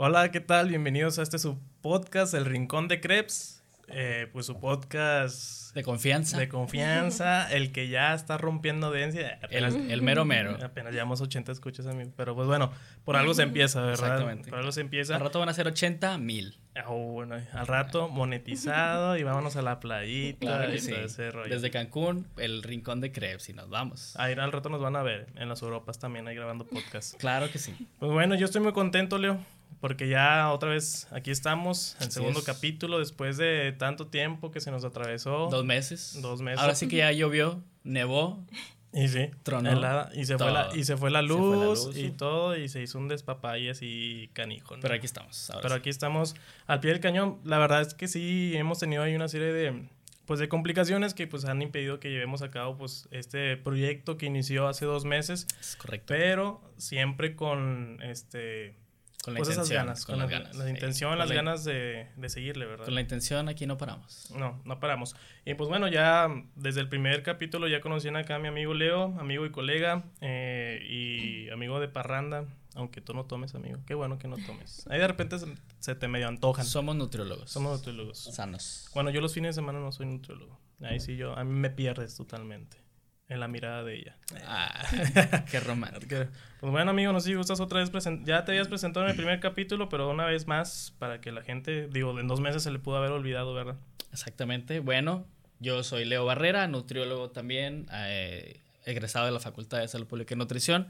Hola, ¿qué tal? Bienvenidos a este su podcast, El Rincón de Krebs. Eh, pues su podcast de confianza. De confianza, el que ya está rompiendo audiencia. el, mero mero. Apenas llevamos 80 escuchas a mí. Pero pues bueno, por algo se empieza, ¿verdad? Exactamente. Por algo se empieza. Al rato van a ser 80 mil. Oh, bueno, al rato monetizado y vámonos a la playita y todo ese rollo. Desde Cancún, el rincón de Krebs y nos vamos. Ahí al rato nos van a ver en las Europas también ahí grabando podcast. claro que sí. Pues bueno, yo estoy muy contento, Leo porque ya otra vez aquí estamos, en segundo capítulo, después de tanto tiempo que se nos atravesó. Dos meses. Dos meses. Ahora sí que ya llovió, nevó. Y sí, tronó. y, se fue la, y se fue la luz, y todo, y se hizo un despapay así canijo. Pero aquí estamos. Pero aquí estamos al pie del cañón. La verdad es que sí, hemos tenido ahí una serie de, pues, de complicaciones que pues han impedido que llevemos a cabo pues, este proyecto que inició hace dos meses. Es correcto. Pero siempre con este con la pues intención. ganas, con, las ganas. La intención, las ganas de, de, seguirle, ¿verdad? Con la intención aquí no paramos. No, no paramos. Y pues bueno, ya desde el primer capítulo ya conocían acá a mi amigo Leo, amigo y colega, eh, y amigo de parranda, aunque tú no tomes, amigo. Qué bueno que no tomes. Ahí de repente se, te medio antojan. Somos nutriólogos. Somos nutriólogos. Sanos. Bueno, yo los fines de semana no soy nutriólogo. Ahí sí yo, a mí me pierdes totalmente en la mirada de ella. Ah, qué romántico. Pues bueno, amigo, no sé si gustas otra vez Ya te habías presentado en el primer capítulo, pero una vez más, para que la gente, digo, en dos meses se le pudo haber olvidado, ¿verdad? Exactamente. Bueno, yo soy Leo Barrera, nutriólogo también, eh, egresado de la Facultad de Salud Pública y Nutrición.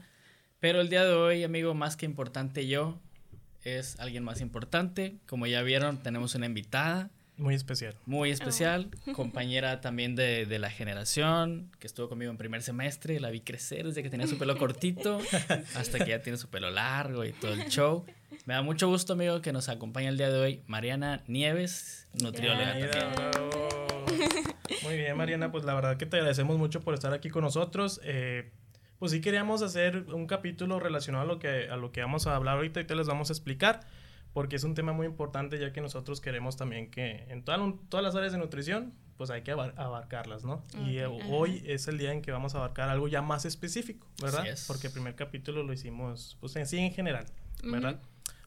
Pero el día de hoy, amigo, más que importante yo, es alguien más importante. Como ya vieron, tenemos una invitada. Muy especial. Muy especial, compañera también de, de, la generación, que estuvo conmigo en primer semestre, la vi crecer desde que tenía su pelo cortito hasta que ya tiene su pelo largo y todo el show. Me da mucho gusto, amigo, que nos acompañe el día de hoy Mariana Nieves, nutrióloga. Muy bien, Mariana, pues la verdad que te agradecemos mucho por estar aquí con nosotros. Eh, pues sí queríamos hacer un capítulo relacionado a lo que, a lo que vamos a hablar ahorita y te les vamos a explicar porque es un tema muy importante ya que nosotros queremos también que en todas las áreas de nutrición pues hay que abarcarlas, ¿no? Y hoy es el día en que vamos a abarcar algo ya más específico, ¿verdad? Porque el primer capítulo lo hicimos pues en sí en general, ¿verdad?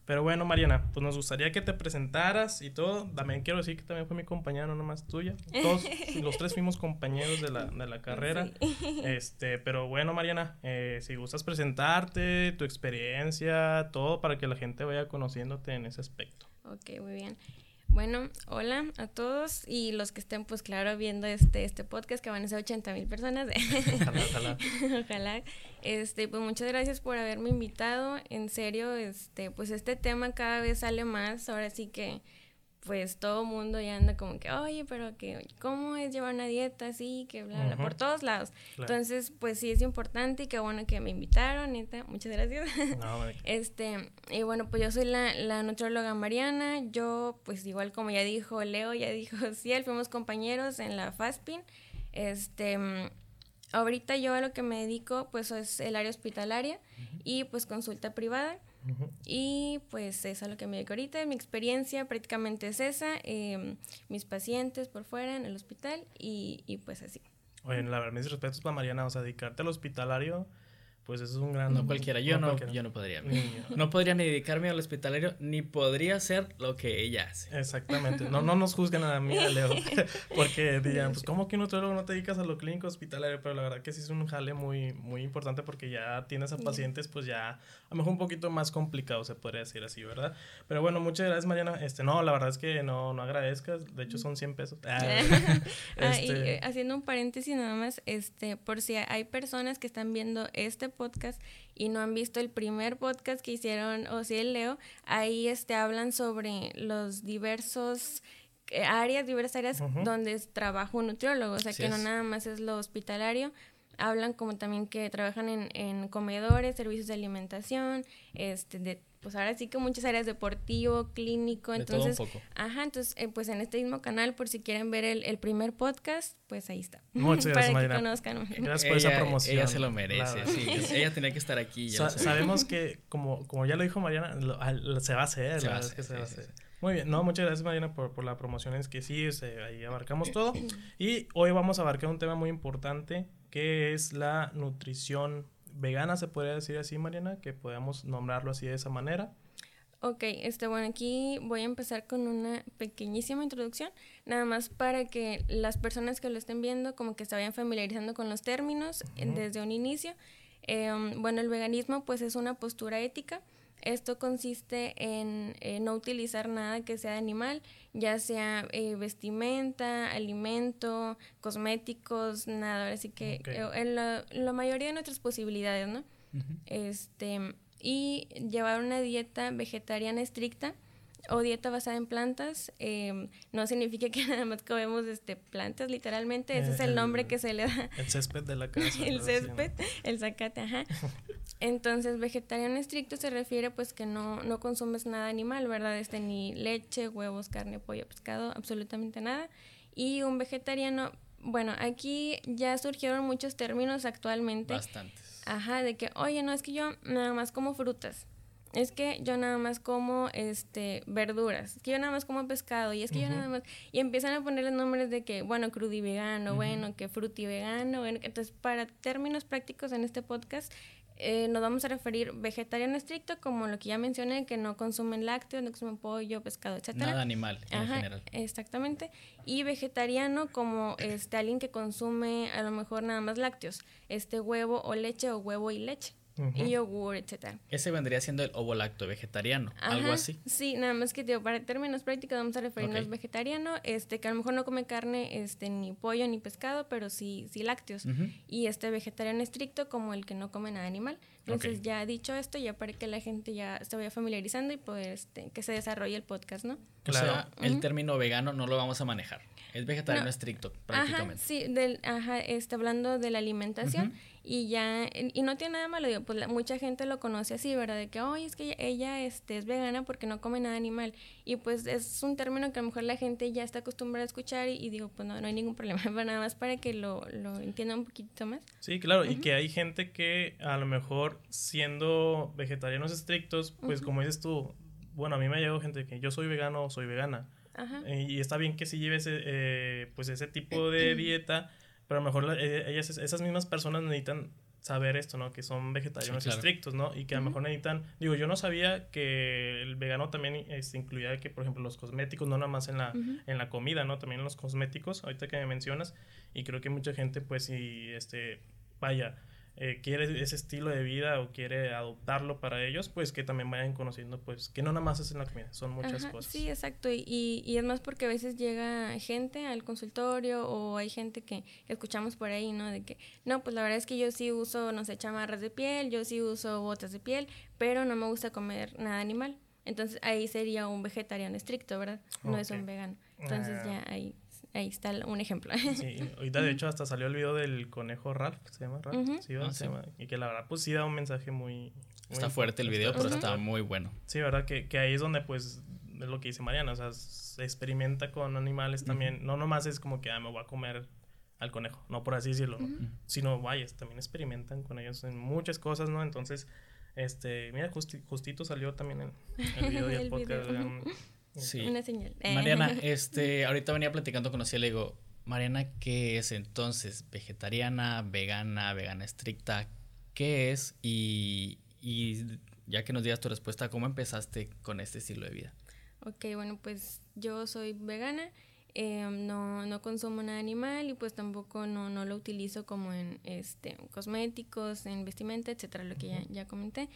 Pero bueno, Mariana, pues nos gustaría que te presentaras y todo. También quiero decir que también fue mi compañera, no nomás tuya. Todos, los tres fuimos compañeros de la, de la carrera. Este, pero bueno, Mariana, eh, si gustas presentarte, tu experiencia, todo para que la gente vaya conociéndote en ese aspecto. Ok, muy bien. Bueno, hola a todos y los que estén, pues claro, viendo este, este podcast, que van a ser 80 mil personas. ojalá, ojalá. ojalá. Este, pues muchas gracias por haberme invitado. En serio, este, pues este tema cada vez sale más. Ahora sí que pues todo mundo ya anda como que, oye, pero que, ¿cómo es llevar una dieta así? Que bla, bla, por todos lados. Entonces, pues sí es importante y qué bueno que me invitaron, neta, muchas gracias. este, y bueno, pues yo soy la, la nutrióloga Mariana, yo, pues igual como ya dijo Leo, ya dijo Ciel, fuimos compañeros en la FASPIN, este, ahorita yo a lo que me dedico, pues es el área hospitalaria y pues consulta privada. Y pues eso es lo que me dedico ahorita. Mi experiencia prácticamente es esa. Em, mis pacientes por fuera en el hospital y, y pues así. Oye, la verdad, mis respetos para Mariana. O sea, dedicarte al hospitalario pues eso es un gran... No cualquiera, yo no, yo no podría. no podría ni dedicarme al hospitalario, ni podría hacer lo que ella hace. Exactamente. No, no nos juzguen a mí, a Leo, porque dirían, pues ¿cómo que un nutriólogo no te dedicas a lo clínico hospitalario? Pero la verdad que sí es un jale muy, muy importante porque ya tienes a pacientes pues ya a lo mejor un poquito más complicado, se podría decir así, ¿verdad? Pero bueno, muchas gracias Mariana. Este, no, la verdad es que no, no agradezcas, de hecho son 100 pesos. Ah, y, este eh, haciendo un paréntesis nada más, este, por si hay personas que están viendo este podcast y no han visto el primer podcast que hicieron, o si el Leo, ahí este, hablan sobre los diversos eh, áreas, diversas áreas donde trabaja un nutriólogo, o sea que no nada más es lo hospitalario, hablan como también que trabajan en, en comedores, servicios de alimentación, este, de pues ahora sí que muchas áreas deportivo, clínico, entonces, ajá, entonces eh, pues en este mismo canal por si quieren ver el, el primer podcast, pues ahí está. Muchas gracias, Para que conozcan. Gracias por esa promoción. Ella se lo merece, sí, ella tenía que estar aquí. sabemos que como, como ya lo dijo Mariana, se va a hacer, se va a hacer. Muy bien, no, muchas gracias Mariana por, por la promoción, es que sí, ahí abarcamos todo. Y hoy vamos a abarcar un tema muy importante que es la nutrición vegana, se podría decir así, Mariana, que podamos nombrarlo así de esa manera. Ok, este, bueno, aquí voy a empezar con una pequeñísima introducción, nada más para que las personas que lo estén viendo como que se vayan familiarizando con los términos desde un inicio. Em, bueno, el veganismo pues es una postura ética. Esto consiste en no utilizar nada que sea animal, ya sea eh, vestimenta, alimento, cosméticos, nada. Así que eh, en la, mayoría de nuestras posibilidades, ¿no? Este y llevar una dieta vegetariana estricta o dieta basada en plantas em, no significa que nada más comemos este, plantas literalmente, ese es el, nombre que se le da. El césped de la casa. el césped, el zacate, ajá. Entonces, vegetariano estricto se refiere pues que no, no consumes nada animal, ¿verdad? Este, ni leche, huevos, carne, pollo, pescado, absolutamente nada. Y un vegetariano, bueno, aquí ya surgieron muchos términos actualmente. Bastantes Ajá, de que, oye, no, es que yo nada más como frutas. Es que yo nada más como este verduras, es que yo nada más como pescado, y es que yo nada más. Y empiezan a ponerle nombres de que, bueno, crudi vegano, bueno, que fruti vegano, bueno. Entonces, para términos prácticos en este podcast, eh, nos vamos a referir vegetariano estricto como lo que ya mencioné, que no consumen lácteos, no consumen pollo, pescado, etcétera. Nada animal en general. Exactamente. Y vegetariano como este alguien que consume a lo mejor nada más lácteos, este huevo o leche o huevo y leche y yogur, etcétera. Ese vendría siendo el ovolacto vegetariano, algo así. Sí, nada más que digo, para términos prácticos vamos a referirnos vegetariano, este que a lo mejor no come carne, este ni pollo ni pescado, pero sí sí lácteos. Y este vegetariano estricto como el que no come nada animal. Entonces, ya dicho esto, ya para que la gente ya se vaya familiarizando y poder este, que se desarrolle el podcast, ¿no? Claro. el término vegano no lo vamos a manejar. Es vegetariano estricto, prácticamente. Ajá, sí, del, ajá, está hablando de la alimentación y ya, y no tiene nada malo, digo, pues mucha gente lo conoce así, ¿verdad? De que, oye, es que ella, este, es vegana porque no come nada animal. Y pues es un término que a lo mejor la gente ya está acostumbrada a escuchar y, digo, pues no, no hay ningún problema, nada más para que lo, lo entienda un poquito más. Sí, claro, y que hay gente que a lo mejor siendo vegetarianos estrictos, pues como dices tú, bueno, a mí me ha llegado gente que yo soy vegano o soy vegana. Ajá. Eh, y está bien que si lleves eh, pues ese tipo de dieta pero a lo mejor eh, ellas, esas mismas personas necesitan saber esto, ¿no? Que son vegetarianos estrictos, ¿no? Y que a lo mejor necesitan, digo, yo no sabía que el vegano también este, incluía que, por ejemplo, los cosméticos, no nada más en la, en la comida, ¿no? También en los cosméticos, ahorita que me mencionas, y creo que mucha gente, pues, si, este, vaya, eh, quiere ese estilo de vida o quiere adoptarlo para ellos, pues que también vayan conociendo, pues que no nada más es en la comida, son muchas cosas. Sí, exacto. Y, y, es más porque a veces llega gente al consultorio o hay gente que, escuchamos por ahí, ¿no? De que, no, pues la verdad es que yo sí uso, no sé, chamarras de piel, yo sí uso botas de piel, pero no me gusta comer nada animal. Entonces ahí sería un vegetariano estricto, ¿verdad? No es un vegano. Entonces ah. ya ahí ahí está un ejemplo. Sí, ahorita de hecho hasta salió el video del conejo Ralph, ¿se llama Ralph? sí, ah, se llama, y que la verdad pues sí da un mensaje muy... está fuerte el video, pero está muy bueno. Sí, verdad que, que ahí es donde pues es lo que dice Mariana, o sea, se experimenta con animales también, no nomás es como que ah, me voy a comer al conejo, no por así decirlo, sino vaya, también experimentan con ellos en muchas cosas, ¿no? Entonces, este, mira, justito salió también en el video y el, podcast. Sí. Una señal. Mariana, este, ahorita venía platicando con y le digo, Mariana, ¿qué es entonces? ¿Vegetariana, vegana, vegana estricta? ¿Qué es? Y, y ya que nos digas tu respuesta, ¿cómo empezaste con este estilo de vida? Ok, bueno, pues yo soy vegana, em, no, no consumo nada animal y pues tampoco no, no lo utilizo como en este, cosméticos, en vestimenta, etcétera, lo que ya, ya comenté.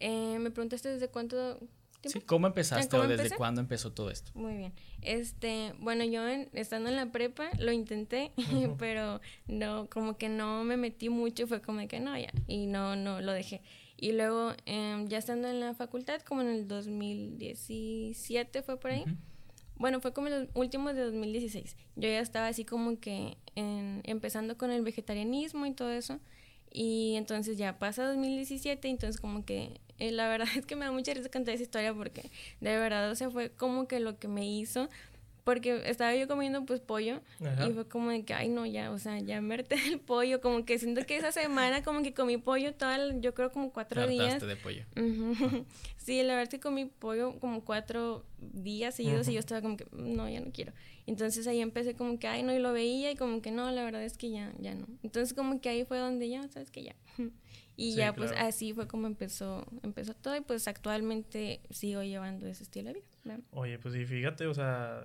Eh, me preguntaste desde cuánto Sí, ¿cómo empezaste o desde cuándo empezó todo esto? Muy bien. Este, bueno, yo estando en la prepa lo intenté, pero no, como que no me metí mucho, fue como de que no, ya, y no, no, lo dejé. Y luego, em, ya estando en la facultad, como en el 2017 fue por ahí, bueno, fue como los últimos de 2016, yo ya estaba así como que empezando con el vegetarianismo y todo eso, y entonces ya pasa 2017, entonces como que eh, la verdad es que me da mucha risa contar esa historia porque de verdad, o sea, fue como que lo que me hizo porque estaba yo comiendo pues pollo y fue como de que, ay no, ya, o sea, ya me el pollo, como que siento que esa semana como que comí pollo toda, yo creo como cuatro días. de pollo. sí, la verdad es que comí pollo como cuatro días seguidos y yo estaba como que, no, ya no quiero. Entonces ahí empecé como que, ay no, y lo veía y como que no, la verdad es que ya, ya no. Entonces como que ahí fue donde ya, sabes que ya. Y ya pues así fue como empezó, empezó todo y pues actualmente sigo llevando ese estilo de vida. Oye, pues sí, fíjate, o sea,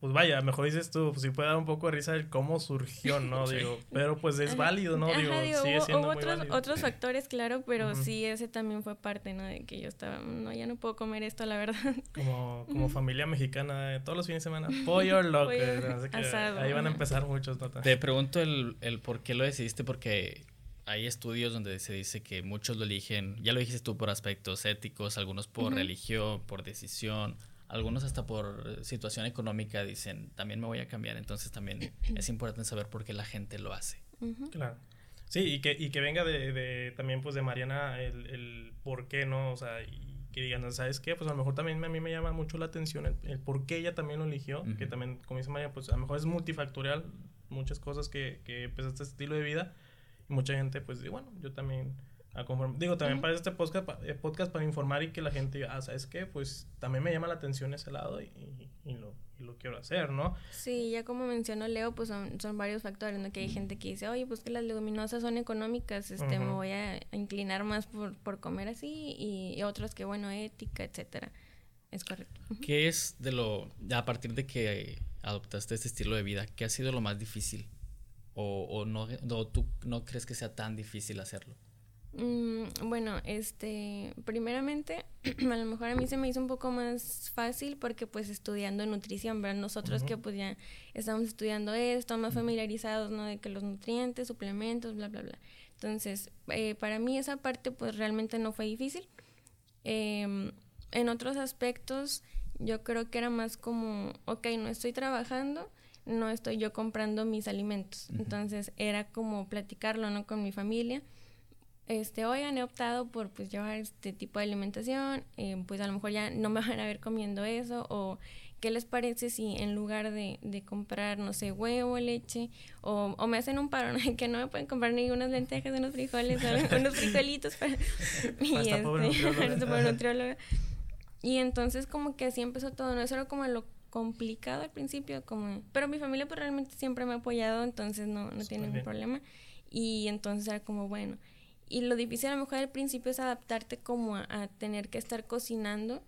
pues vaya, mejor dices tú, pues sí puede dar un poco de risa el cómo surgió, ¿no? Digo, pero pues es válido, ¿no? digo, sigue siendo muy otros, válido. otros factores, claro, pero sí, ese también fue parte, ¿no? De que yo estaba, no, ya no puedo comer esto, la verdad. Como, como familia mexicana, eh, todos los fines de semana, pollo loco. ahí van a empezar muchos, ¿no? Te pregunto el, el por qué lo decidiste, porque hay estudios donde se dice que muchos lo eligen, ya lo dijiste tú, por aspectos éticos, algunos por religión, por decisión algunos hasta por situación económica dicen, también me voy a cambiar, entonces también es importante saber por qué la gente lo hace. Claro. Sí, y que, y que venga de, de, también pues de Mariana el, el por qué, ¿no? O sea, y que digan, ¿sabes qué? Pues a lo mejor también a mí me llama mucho la atención el, por qué ella también lo eligió, que también, como dice María, pues a lo mejor es multifactorial, muchas cosas que, que pues este estilo de vida, y mucha gente pues dice, bueno, yo también Digo, también para este podcast, eh, podcast para informar y que la gente diga, ah, ¿sabes qué? Pues también me llama la atención ese lado y, y, lo, y lo, quiero hacer, ¿no? Sí, ya como mencionó Leo, pues son, son varios factores, ¿no? Que hay gente que dice, oye, pues que las leguminosas son económicas, este, me voy a inclinar más por, por comer así y, otros que, bueno, ética, etcétera. Es correcto. ¿Qué es de lo, a partir de que adoptaste este estilo de vida, qué ha sido lo más difícil? ¿O, o no, o tú no crees que sea tan difícil hacerlo? Mm, bueno, este, primeramente, a lo mejor a mí se me hizo un poco más fácil porque pues estudiando nutrición, ¿verdad? Nosotros que pues ya estamos estudiando esto, más familiarizados, ¿no? De que los nutrientes, suplementos, bla, bla, bla. Entonces, eh, para mí esa parte pues realmente no fue difícil. Em, en otros aspectos, yo creo que era más como, ok, no estoy trabajando, no estoy yo comprando mis alimentos. Entonces, era como platicarlo, ¿no? Con mi familia este, oigan, he optado por pues llevar este tipo de alimentación, eh, pues a lo mejor ya no me van a ver comiendo eso, o qué les parece si en lugar de, de comprar, no sé, huevo, leche, o, o me hacen un paro, que no me pueden comprar ni unas lentejas, unos frijoles, unos frijolitos para, y este, Y entonces como que así empezó todo, ¿no? Eso era como lo complicado al principio, como, pero mi familia pues realmente siempre me ha apoyado, entonces no, no tiene ningún problema. Y entonces era como, bueno, y lo difícil a lo mejor al principio es adaptarte como a, tener que estar cocinando.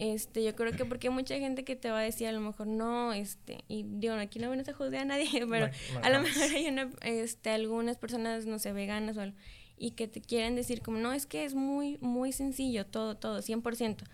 Este, yo creo que porque hay mucha gente que te va a decir a lo mejor no, este, y digo, aquí no vienes a juzgar a nadie, pero a lo mejor hay una, este, algunas personas, no sé, veganas o algo, y que te quieren decir como, no, es que es muy, muy sencillo, todo, todo, 100%.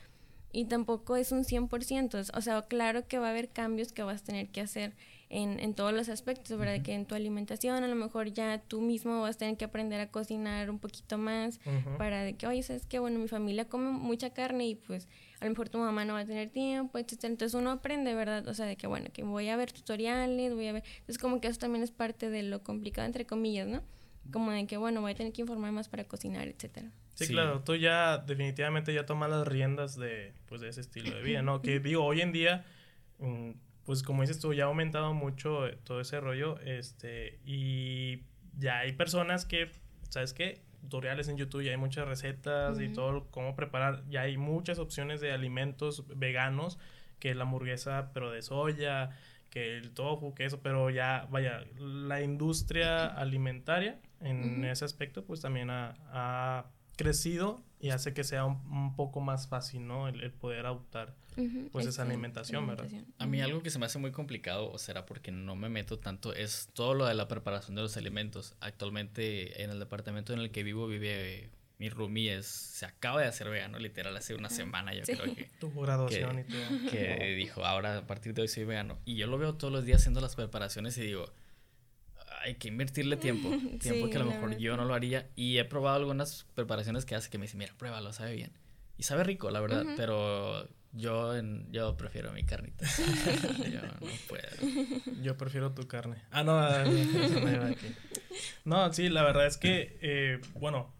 Y tampoco es un 100%, o sea, claro que va a haber cambios que vas a tener que hacer en, en todos los aspectos, ¿verdad? Que en tu alimentación a lo mejor ya tú mismo vas a tener que aprender a cocinar un poquito más para de que, oye, ¿sabes qué? Bueno, mi familia come mucha carne y pues a lo mejor tu mamá no va a tener tiempo, etc. Entonces uno aprende, ¿verdad? O sea, de que, bueno, que voy a ver tutoriales, voy a ver... Entonces como que eso también es parte de lo complicado, entre comillas, ¿no? Como de que, bueno, voy a tener que informar más para cocinar, etcétera. Sí, claro, tú ya definitivamente ya tomas las riendas de, pues, de ese estilo de vida, ¿no? Que digo, hoy en día... Mm, pues como dices tú, ya ha aumentado mucho eh, todo ese rollo, este, y ya hay personas que, ¿sabes qué? Tutoriales en YouTube, ya hay muchas recetas y todo, cómo preparar, ya hay muchas opciones de alimentos veganos, que la hamburguesa, pero de soya, que el tofu, que eso, pero ya, vaya, la industria alimentaria en ese aspecto, pues también ha, crecido y hace que sea un, poco más fácil, ¿no? el poder adoptar pues esa alimentación, ¿verdad? A mí algo que se me hace muy complicado, o será porque no me meto tanto, es todo lo de la preparación de los alimentos. Actualmente en el departamento en el que vivo vive mi roomie es, se acaba de hacer vegano, literal, hace una semana yo creo que... Tuvo graduación y todo. Que dijo, ahora a partir de hoy soy vegano. Y yo lo veo todos los días haciendo las preparaciones y digo, hay que invertirle tiempo, tiempo que a lo mejor yo no lo haría. Y he probado algunas preparaciones que hace que me dice, mira, pruébalo, sabe bien. Y sabe rico, la verdad, pero yo, en, yo prefiero mi carnita. yo no puedo. Yo prefiero tu carne. Ah, no, no, no sí, la verdad es que, eh, bueno,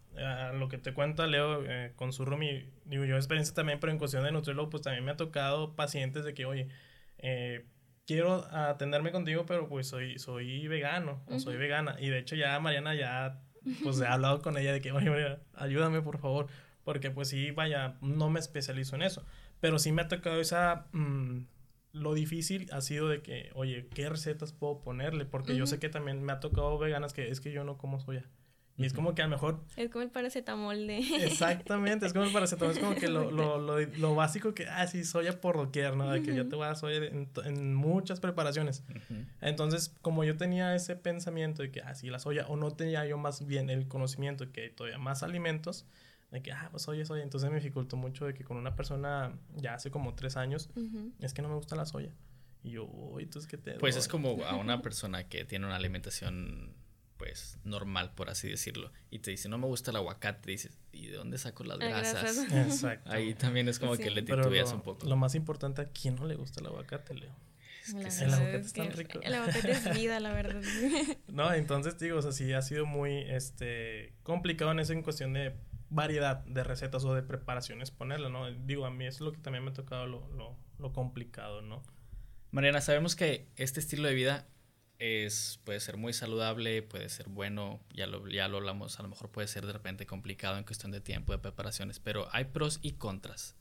lo que te cuenta Leo eh, con su roomie, digo yo experiencia también, pero en cuestión de nutriólogo, pues también me ha tocado pacientes de que, oye, eh, quiero atenderme contigo, pero pues soy, soy vegano o soy vegana. Y de hecho ya Mariana ya, pues he hablado con ella de que, oye, ayúdame por favor, porque pues sí, vaya, no me especializo en eso. Pero sí me ha tocado esa... Mm, lo difícil ha sido de que, oye, ¿qué recetas puedo ponerle? Porque yo sé que también me ha tocado veganas que es que yo no como soya. Y es como que a lo mejor... Es como el paracetamol de... Exactamente, es como el paracetamol, es como que lo, lo, lo, lo básico que, ah, sí, soya por doquier, ¿no? De que ya te voy a soya en, en muchas preparaciones. Entonces, como yo tenía ese pensamiento de que, ah, sí, la soya, o no tenía yo más bien el conocimiento de que hay todavía más alimentos, de que, ah, pues soya, soya. Entonces me dificultó mucho de que con una persona ya hace como tres años, es que no me gusta la soya. Y yo, uy, entonces, ¿qué te Pues es como a una persona que tiene una alimentación pues normal, por así decirlo. Y te dice, no me gusta el aguacate, dices, ¿y de dónde saco las grasas? Exacto. Ahí también es como que le titubeas un poco. Lo más importante, ¿a quién no le gusta el aguacate, Leo? Es que el aguacate es tan rico. El aguacate es vida, la verdad. no, entonces digo, o sea, sí ha sido muy este complicado en eso en cuestión de variedad de recetas o de preparaciones ponerla, ¿no? Digo, a mí es lo que también me ha tocado lo, lo, lo complicado, ¿no? Mariana, sabemos que este estilo de vida es, puede ser muy saludable, puede ser bueno, ya lo, ya lo hablamos, a lo mejor puede ser de repente complicado en cuestión de tiempo, de preparaciones, pero hay pros y contras.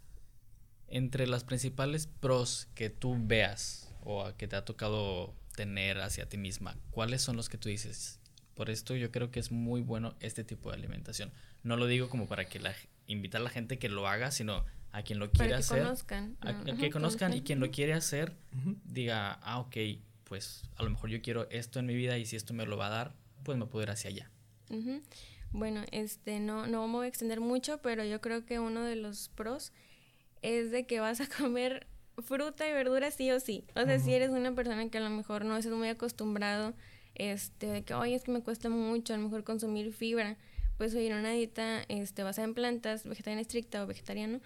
Entre las principales pros que tú veas o que te ha tocado tener hacia ti misma, ¿cuáles son los que tú dices? Por esto yo creo que es muy bueno este tipo de alimentación. No lo digo como para que la, invitar a la gente que lo haga, sino a quien lo quiera hacer. Conozcan. A, que conozcan y quien lo quiere hacer diga, ah, ok, pues a lo mejor yo quiero esto en mi vida y si esto me lo va a dar, pues me puedo ir hacia allá. Bueno, este, no, no me voy a extender mucho, pero yo creo que uno de los pros es de que vas a comer fruta y verdura sí o sí. O sea, si eres una persona que a lo mejor no estás muy acostumbrado, este, de que, oye, es que me cuesta mucho a lo mejor consumir fibra, pues oye, una dieta este, basada en plantas, vegetariana estricta o vegetariano,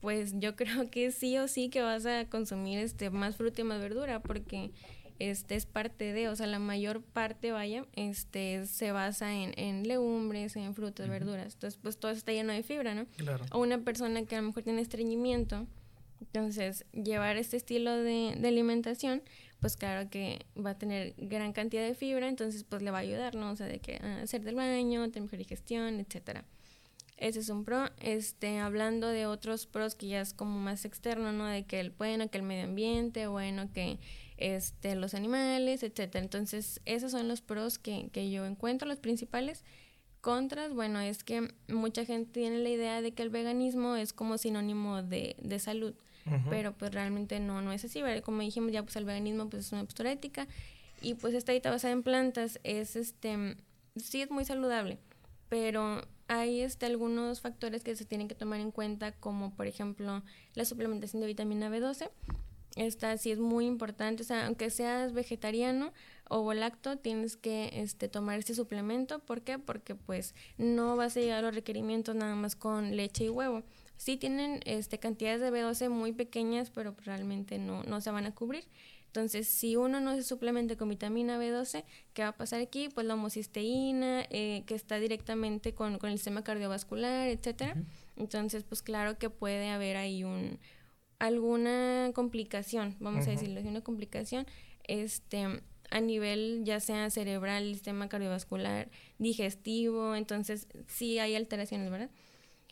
pues yo creo que sí o sí que vas a consumir este, más fruta y más verdura, porque este es parte de, o sea, la mayor parte, vaya, este se basa en, en legumbres, en frutas, verduras. Entonces, pues todo está lleno de fibra, ¿no? Claro. O una persona que a lo mejor tiene estreñimiento, entonces llevar este estilo de, de alimentación, pues claro que va a tener gran cantidad de fibra, entonces pues le va a ayudar, ¿no? O sea, de que hacer del baño, tener mejor digestión, etcétera. Ese es un pro. Este, hablando de otros pros que ya es como más externo, ¿no? De que el bueno, que el medio ambiente, bueno, que este, los animales, etcétera. Entonces, esos son los pros que, que yo encuentro, los principales. Contras, bueno, es que mucha gente tiene la idea de que el veganismo es como sinónimo de, de salud, pero pues realmente no, no es así, Como dijimos ya, pues el veganismo pues es una postura ética y pues esta dieta basada en plantas es, este, sí es muy saludable, pero hay este, algunos factores que se tienen que tomar en cuenta, como por ejemplo la suplementación de vitamina B12, esta sí es muy importante, o sea, aunque seas vegetariano o lacto, tienes que este, tomar este suplemento. ¿Por qué? Porque pues no vas a llegar a los requerimientos nada más con leche y huevo. Sí tienen este, cantidades de B12 muy pequeñas, pero realmente no, no se van a cubrir. Entonces, si uno no se suplementa con vitamina B12, ¿qué va a pasar aquí? Pues la homocisteína, eh, que está directamente con, con, el sistema cardiovascular, etcétera. Entonces, pues claro que puede haber ahí un, alguna complicación, vamos a decirlo, una complicación este a nivel ya sea cerebral, sistema cardiovascular, digestivo, entonces sí hay alteraciones, ¿verdad?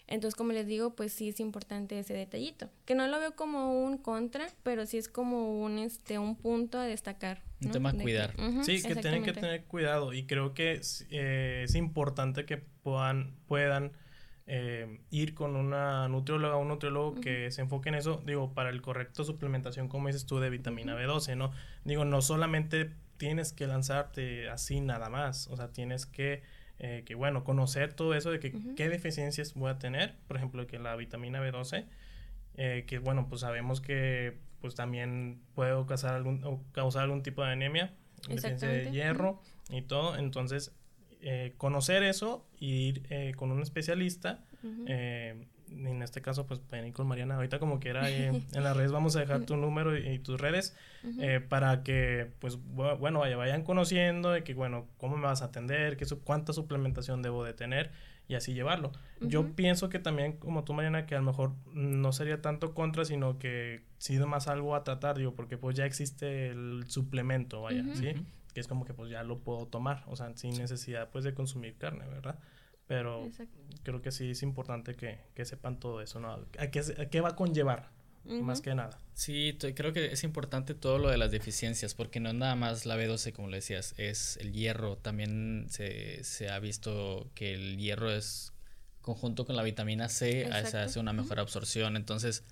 Entonces, como les digo, pues sí es importante ese detallito, que no lo veo como un contra, pero sí es como un este un punto a destacar. Un tema a cuidar. sí, que tienen que tener cuidado y creo que eh, es importante que puedan puedan eh, ir con una nutrióloga o un nutriólogo que se enfoque en eso, digo, para el correcto suplementación, como dices tú, de vitamina B12, ¿no? Digo, no solamente tienes que lanzarte así nada más, o sea, tienes que, eh, que bueno, conocer todo eso de que qué deficiencias voy a tener, por ejemplo, que la vitamina B12, eh, que bueno, pues sabemos que pues también puede causar algún, causar algún tipo de anemia, deficiencia de hierro y todo, entonces eh, conocer eso y ir eh, con un especialista. Eh, en este caso, pues pueden ir con Mariana. Ahorita como que era en las redes vamos a dejar tu número y, tus redes para que, pues, bueno, vaya, vayan conociendo de que, bueno, cómo me vas a atender, qué, cuánta suplementación debo de tener y así llevarlo. Yo pienso que también, como tú, Mariana, que a lo mejor no sería tanto contra, sino que sí más algo a tratar, digo, porque pues ya existe el suplemento, vaya, ¿sí? Que es como que pues ya lo puedo tomar, o sea, sin necesidad pues de consumir carne, ¿verdad? Pero creo que sí es importante que, que sepan todo eso, ¿no? ¿A qué, ¿A qué, va a conllevar? más que nada. Sí, creo que es importante todo lo de las deficiencias, porque no es nada más la B12, como le decías, es el hierro. También se, se ha visto que el hierro es conjunto con la vitamina C, se hace una mejor absorción. Entonces,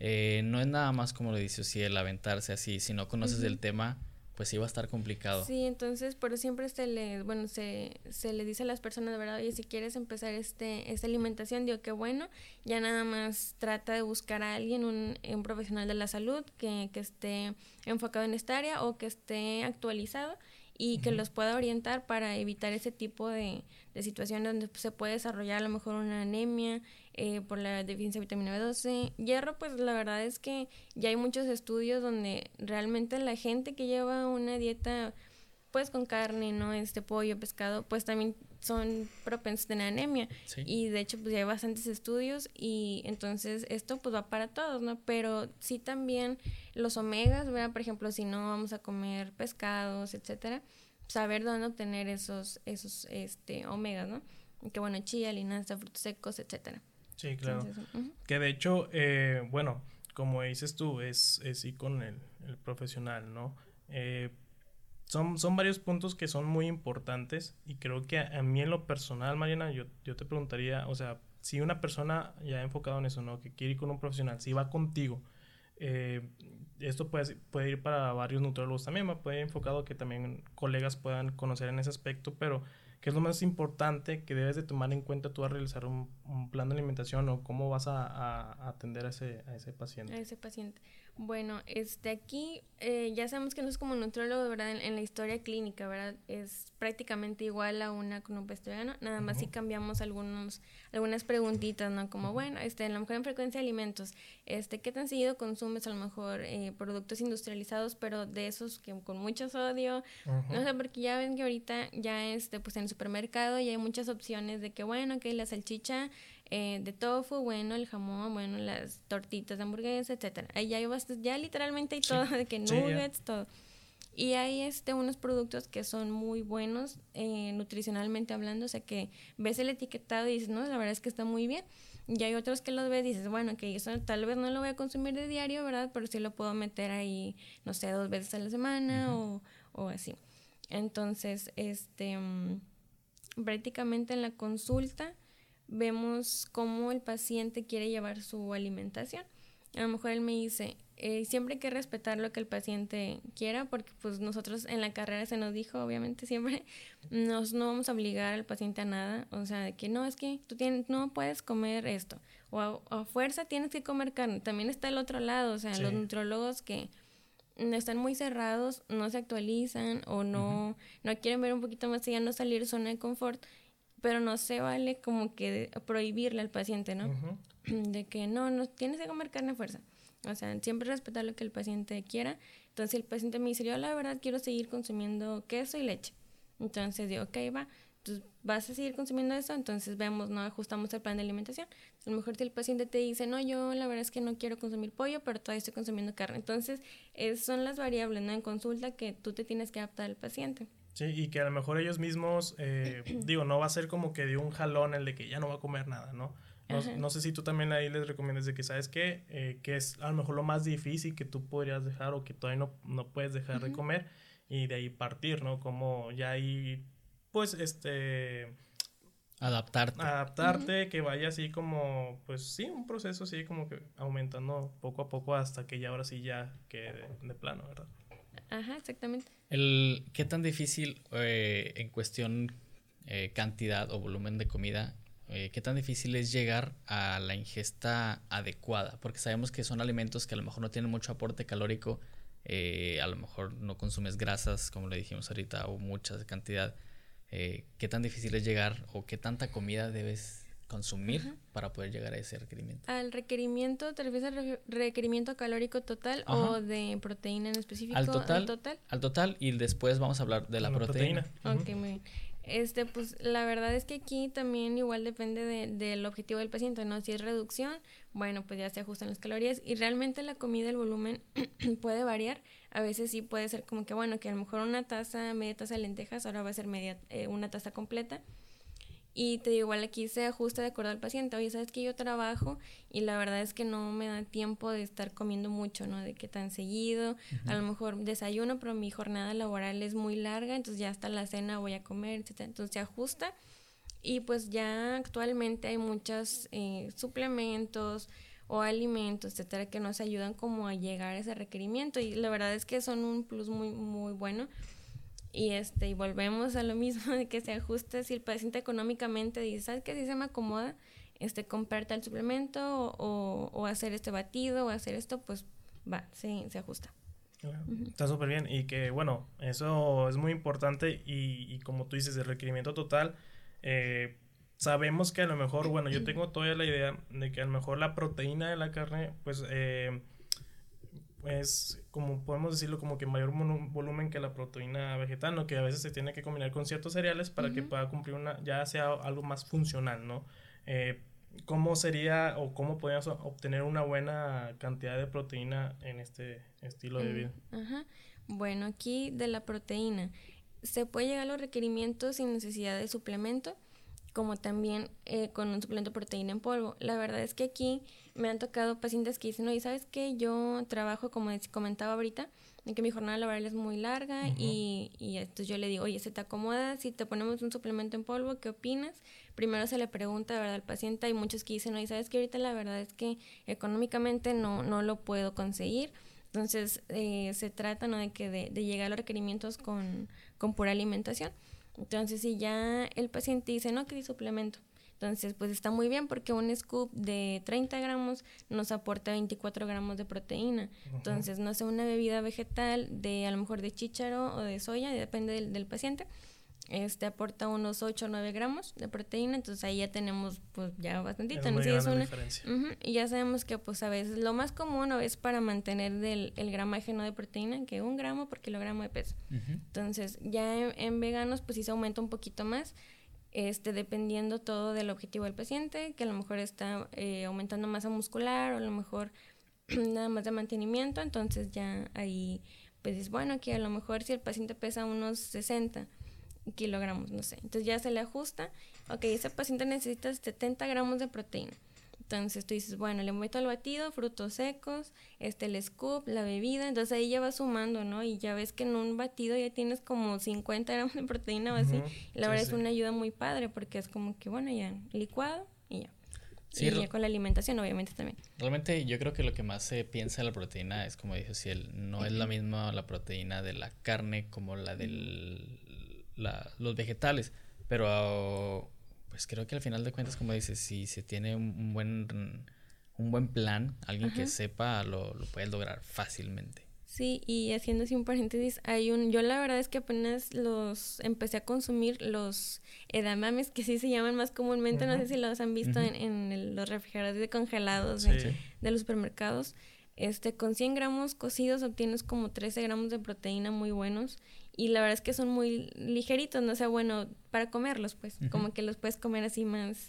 eh, no es nada más como lo dice si el aventarse así. Si no conoces el tema, pues iba a estar complicado. Sí, entonces, pero siempre se le, bueno, se, se le dice a las personas, de verdad, oye, si quieres empezar este, esta alimentación, digo que bueno, ya nada más trata de buscar a alguien, un, un profesional de la salud que, que esté enfocado en esta área o que esté actualizado y que los pueda orientar para evitar ese tipo de, de situaciones donde se puede desarrollar a lo mejor una anemia eh, por la deficiencia de vitamina B12. Hierro, pues la verdad es que ya hay muchos estudios donde realmente la gente que lleva una dieta pues con carne, ¿no? Este pollo, pescado, pues también son propensos a tener anemia. Y de hecho, pues ya hay bastantes estudios y entonces esto pues va para todos, ¿no? Pero sí también los omegas, ¿verdad? Por ejemplo, si no vamos a comer pescados, etcétera, saber dónde obtener esos, esos este, omegas, ¿no? Que bueno, chía, linaza, frutos secos, etcétera. Sí, claro. Que de hecho, eh, bueno, como dices tú, es, es ir con el, el profesional, ¿no? Eh, son, son varios puntos que son muy importantes y creo que a, mí en lo personal, Mariana, yo, yo te preguntaría, o sea, si una persona ya enfocado en eso, ¿no? Que quiere ir con un profesional, si va contigo, eh, esto puede, puede ir para varios nutriólogos también, puede ir enfocado que también colegas puedan conocer en ese aspecto, pero ¿qué es lo más importante que debes de tomar en cuenta tú a realizar un, plan de alimentación o cómo vas a, a, atender a ese, a ese paciente? A ese paciente. Bueno, este aquí eh, ya sabemos que no es como nutriólogo, ¿verdad? En, la historia clínica, ¿verdad? Es prácticamente igual a una con un vegano, nada más si cambiamos algunos, algunas preguntitas, ¿no? Como, bueno, este, a lo mejor en frecuencia de alimentos, este, ¿qué tan seguido consumes a lo mejor eh, productos industrializados, pero de esos que con mucho sodio? No sé, porque ya ven que ahorita ya, este, pues en el supermercado ya hay muchas opciones de que, bueno, que la salchicha eh, de tofu, bueno, el jamón, bueno, las tortitas de hamburguesa, etcétera. Ahí ya hay bastante, ya literalmente hay todo, de que nuggets, todo. Y hay este, unos productos que son muy buenos eh, nutricionalmente hablando, o sea que ves el etiquetado y dices, no, la verdad es que está muy bien. Y hay otros que los ves y dices, bueno, que eso tal vez no lo voy a consumir de diario, ¿verdad? Pero sí lo puedo meter ahí, no sé, dos veces a la semana o, o, así. Entonces, este, mm, prácticamente en la consulta vemos cómo el paciente quiere llevar su alimentación. A lo mejor él me dice, eh, siempre hay que respetar lo que el paciente quiera, porque pues nosotros en la carrera se nos dijo, obviamente siempre, nos, no vamos a obligar al paciente a nada, o sea, de que no, es que tú tienes, no puedes comer esto, o a, fuerza tienes que comer carne. También está el otro lado, o sea, los nutrólogos que están muy cerrados, no se actualizan o no, no quieren ver un poquito más allá, no salir zona de confort pero no se vale como que prohibirle al paciente, ¿no? De que no, no tienes que comer carne a fuerza. O sea, siempre respetar lo que el paciente quiera. Entonces el paciente me dice, yo la verdad quiero seguir consumiendo queso y leche. Entonces digo, ok, va, entonces vas a seguir consumiendo eso, entonces vemos, no ajustamos el plan de alimentación. A lo mejor si el paciente te dice, no, yo la verdad es que no quiero consumir pollo, pero todavía estoy consumiendo carne. Entonces, son las variables, ¿no? En consulta que tú te tienes que adaptar al paciente. Sí, y que a lo mejor ellos mismos, eh, digo, no va a ser como que de un jalón el de que ya no va a comer nada, ¿no? No, sé si tú también ahí les recomiendas de que, ¿sabes qué? Eh, que es a lo mejor lo más difícil que tú podrías dejar o que todavía no, no puedes dejar de comer y de ahí partir, ¿no? Como ya ahí, pues, este... Adaptarte. Adaptarte, que vaya así como, pues sí, un proceso así como que aumentando poco a poco hasta que ya ahora sí ya quede de plano, ¿verdad? Ajá, exactamente. El, ¿Qué tan difícil eh, en cuestión eh, cantidad o volumen de comida, eh, qué tan difícil es llegar a la ingesta adecuada? Porque sabemos que son alimentos que a lo mejor no tienen mucho aporte calórico, a lo mejor no consumes grasas, como le dijimos ahorita, o mucha cantidad. ¿Qué tan difícil es llegar o qué tanta comida debes consumir para poder llegar a ese requerimiento. ¿Al requerimiento, te refieres al requerimiento calórico total o de proteína en específico? Al total, al total. y después vamos a hablar de la, proteína. Ok, muy bien. Este, pues la verdad es que aquí también igual depende del objetivo del paciente, ¿no? Si es reducción, bueno, pues ya se ajustan las calorías y realmente la comida, el volumen puede variar. A veces sí puede ser como que, bueno, que a lo mejor una taza, media taza de lentejas, ahora va a ser media, eh, una taza completa Y te digo, igual aquí se ajusta de acuerdo al paciente. Oye, sabes que yo trabajo y la verdad es que no me da tiempo de estar comiendo mucho, ¿no? De que tan seguido. A lo mejor desayuno, pero mi jornada laboral es muy larga, entonces ya hasta la cena voy a comer, etc. Entonces se ajusta. Y pues ya actualmente hay muchos eh, suplementos o alimentos, etcétera, que nos ayudan como a llegar a ese requerimiento. Y la verdad es que son un plus muy, muy bueno y este y volvemos a lo mismo de que se ajuste si el paciente económicamente dice sabes que si se me acomoda este comprarte el suplemento o, o, hacer este batido o hacer esto pues va sí, se ajusta. Está súper bien y que bueno, eso es muy importante y, y como tú dices, el requerimiento total, eh, sabemos que a lo mejor, bueno, yo tengo todavía la idea de que a lo mejor la proteína de la carne, pues eh, es como podemos decirlo como que mayor volumen que la proteína vegetal, ¿no? Que a veces se tiene que combinar con ciertos cereales para que pueda cumplir una, ya sea algo más funcional, ¿no? Eh, ¿Cómo sería o cómo podríamos obtener una buena cantidad de proteína en este estilo de vida? Ajá. Bueno, aquí de la proteína, se puede llegar a los requerimientos sin necesidad de suplemento como también eh, con un suplemento de proteína en polvo. La verdad es que aquí me han tocado pacientes que dicen, oye, ¿sabes qué? Yo trabajo, como comentaba ahorita, de que mi jornada laboral es muy larga y, y entonces yo le digo, oye, ¿se te acomoda si te ponemos un suplemento en polvo? ¿Qué opinas? Primero se le pregunta, ¿verdad?, al paciente. Hay muchos que dicen, oye, ¿sabes qué? Ahorita la verdad es que económicamente no, no lo puedo conseguir. Entonces, eh, se trata, ¿no?, de que de, de llegar a los requerimientos con, con pura alimentación. Entonces, si ya el paciente dice, no, que suplemento. Entonces, pues está muy bien porque un scoop de 30 gramos nos aporta 24 gramos de proteína. Entonces, no sé, una bebida vegetal de a lo mejor de chícharo o de soya, depende del, del paciente este aporta unos 8 o 9 gramos de proteína, entonces ahí ya tenemos pues ya bastantito, ¿no? es una, y ya sabemos que pues a veces lo más común es para mantener del, el gramaje no de proteína, que un gramo por kilogramo de peso. Entonces ya en, veganos pues sí se aumenta un poquito más, este dependiendo todo del objetivo del paciente, que a lo mejor está eh, aumentando masa muscular o a lo mejor nada más de mantenimiento, entonces ya ahí pues es bueno que a lo mejor si el paciente pesa unos 60 kilogramos, no sé. Entonces ya se le ajusta, ok, ese paciente necesita 70 gramos de proteína. Entonces tú dices, bueno, le meto al batido, frutos secos, este, el scoop, la bebida, entonces ahí ya va sumando, ¿no? Y ya ves que en un batido ya tienes como 50 gramos de proteína o así. la verdad es una ayuda muy padre porque es como que, bueno, ya licuado y ya. y ya con la alimentación, obviamente, también. Realmente yo creo que lo que más se piensa en la proteína es, como dijo Ciel, no es la misma la proteína de la carne como la del los vegetales, pero pues creo que al final de cuentas, como dices, si se tiene un, buen un buen plan, alguien que sepa lo, lo puede lograr fácilmente. Sí, y haciendo así un paréntesis, hay un, yo la verdad es que apenas los empecé a consumir los edamames, que sí se llaman más comúnmente, no sé si los han visto en, en, los refrigeradores de congelados de, de, los supermercados. Este, con 100 gramos cocidos obtienes como 13 gramos de proteína muy buenos y la verdad es que son muy ligeritos, no o sea, bueno, para comerlos, pues, como que los puedes comer así más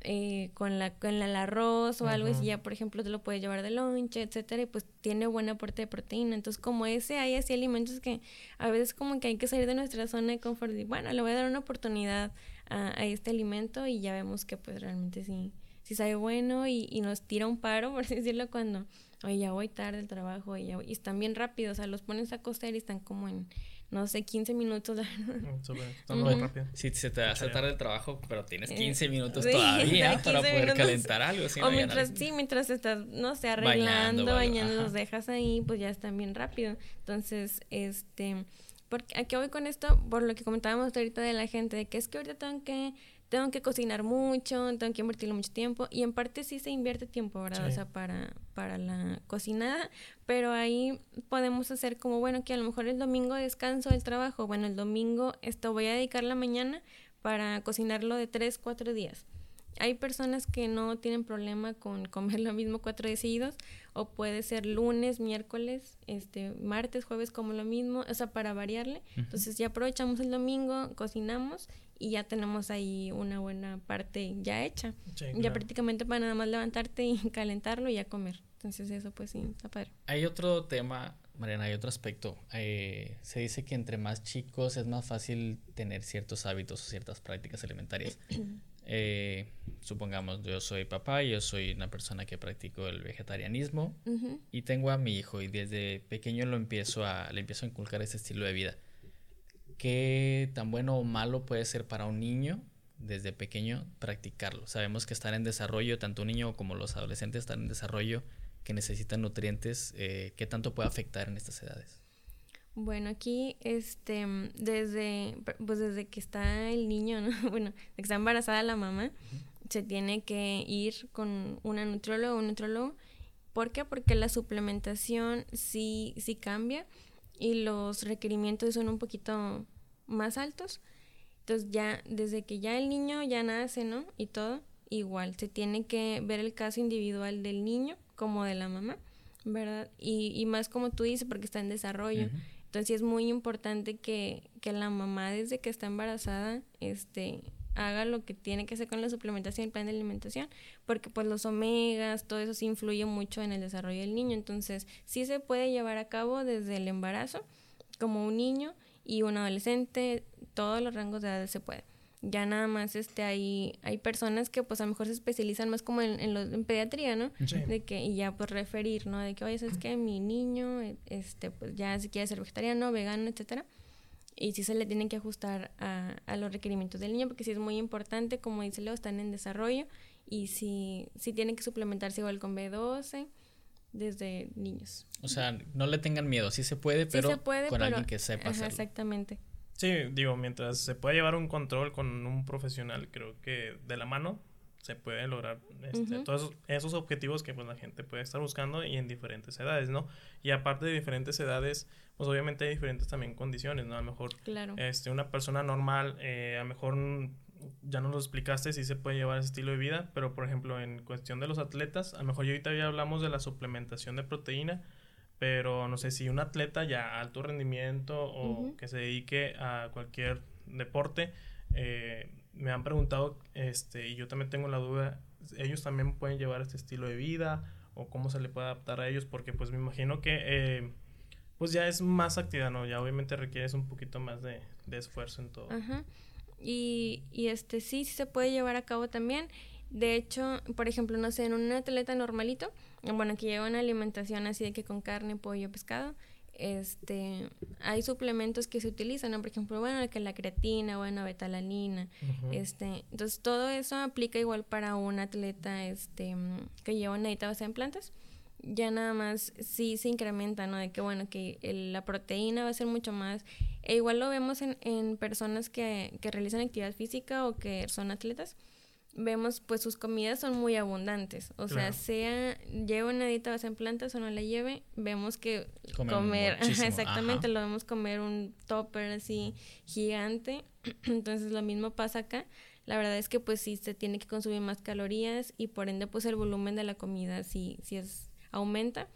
eh, con, la, con el arroz o algo, y ya, por ejemplo, te lo puedes llevar de lonche, etcétera, y pues tiene buen aporte de proteína. Entonces, como ese, hay así alimentos que a veces como que hay que salir de nuestra zona de confort y, bueno, le voy a dar una oportunidad a, a este alimento y ya vemos que pues realmente sí, sí sabe bueno y, y nos tira un paro, por así decirlo, cuando, oye, ya voy tarde al trabajo y, ya y están bien rápidos, o sea, los pones a coser y están como en no sé, 15 minutos. Mm, muy rápido. Sí, se te hace tarde el trabajo, pero tienes 15 eh, minutos todavía para poder calentar algo. o mientras, sí, mientras estás, no sé, arreglando, bañando, los dejas ahí, pues ya están bien rápido. Entonces, este, porque aquí voy con esto, por lo que comentábamos ahorita de la gente, de que es que ahorita tengo que tengo que cocinar mucho, tengo que invertirle mucho tiempo y en parte sí se invierte tiempo, ¿verdad? O sea, para, para la cocinada, pero ahí podemos hacer como, bueno, que a lo mejor el domingo descanso del trabajo, bueno, el domingo esto voy a dedicar la mañana para cocinarlo de tres, cuatro días. Hay personas que no tienen problema con comer lo mismo cuatro días seguidos, o puede ser lunes, miércoles, este, martes, jueves como lo mismo, o sea, para variarle. Entonces ya aprovechamos el domingo, cocinamos y ya tenemos ahí una buena parte ya hecha. Ya prácticamente para nada más levantarte y calentarlo y ya comer. Entonces eso pues sí, está padre. Hay otro tema Mariana, hay otro aspecto. Eh, se dice que entre más chicos es más fácil tener ciertos hábitos o ciertas prácticas alimentarias. Eh, supongamos, yo soy papá y yo soy una persona que practico el vegetarianismo y tengo a mi hijo y desde pequeño lo empiezo a, le empiezo a inculcar ese estilo de vida. ¿Qué tan bueno o malo puede ser para un niño desde pequeño practicarlo? Sabemos que están en desarrollo, tanto un niño como los adolescentes están en desarrollo que necesitan nutrientes, eh, ¿qué tanto puede afectar en estas edades? Bueno, aquí, este, desde, pues desde que está el niño, ¿no? Bueno, de que está embarazada la mamá, se tiene que ir con una nutrióloga o un nutriólogo. ¿Por qué? Porque la suplementación sí, sí cambia y los requerimientos son un poquito más altos. Entonces ya, desde que ya el niño ya nace, ¿no? Y todo, igual, se tiene que ver el caso individual del niño como de la mamá, ¿verdad? Y, y más como tú dices, porque está en desarrollo. Entonces es muy importante que, que, la mamá desde que está embarazada este, haga lo que tiene que hacer con la suplementación, el plan de alimentación, porque pues los omegas, todo eso sí influye mucho en el desarrollo del niño. Entonces sí se puede llevar a cabo desde el embarazo, como un niño y un adolescente, todos los rangos de edad se puede ya nada más este hay, hay personas que pues a lo mejor se especializan más como en, en, pediatría, ¿no? De que, y ya pues referir, ¿no? De que, oye, ¿sabes qué? Mi niño, este, pues ya si quiere ser vegetariano, vegano, etcétera. Y sí se le tienen que ajustar a, a los requerimientos del niño, porque sí es muy importante, como dice Leo, están en desarrollo y sí, sí tienen que suplementarse igual con B12 desde niños. O sea, no le tengan miedo, sí se puede, pero con alguien que sepa hacerlo. Exactamente. Sí, digo, mientras se pueda llevar un control con un profesional, creo que de la mano se puede lograr este, todos esos, objetivos que pues la gente puede estar buscando y en diferentes edades, ¿no? Y aparte de diferentes edades, pues obviamente hay diferentes también condiciones, ¿no? A lo mejor este, una persona normal, eh, a lo mejor ya nos lo explicaste si se puede llevar ese estilo de vida, pero por ejemplo en cuestión de los atletas, a lo mejor ahorita ya hablamos de la suplementación de proteína, pero no sé si un atleta ya alto rendimiento o que se dedique a cualquier deporte, eh, me han preguntado, este, y yo también tengo la duda, ellos también pueden llevar este estilo de vida o cómo se le puede adaptar a ellos, porque pues me imagino que eh, pues ya es más actividad, ¿no? Ya obviamente requieres un poquito más de, de esfuerzo en todo. Ajá. Y, y este sí, sí se puede llevar a cabo también. De hecho, por ejemplo, no sé, en un atleta normalito, bueno, que lleva una alimentación así de que con carne, pollo, pescado, este, hay suplementos que se utilizan, ¿no? Por ejemplo, bueno, que la creatina, bueno, betalanina, este, entonces todo eso aplica igual para un atleta, este, que lleva una dieta basada en plantas, ya nada más sí se incrementa, ¿no? De que, bueno, que la proteína va a ser mucho más, e igual lo vemos en, en personas que, que realizan actividad física o que son atletas, vemos pues sus comidas son muy abundantes. O sea, sea lleva una dieta basada en plantas o no la lleve, vemos que comer, exactamente, lo vemos comer un topper así gigante. Entonces lo mismo pasa acá. La verdad es que pues sí se tiene que consumir más calorías y por ende pues el volumen de la comida sí, sí es aumenta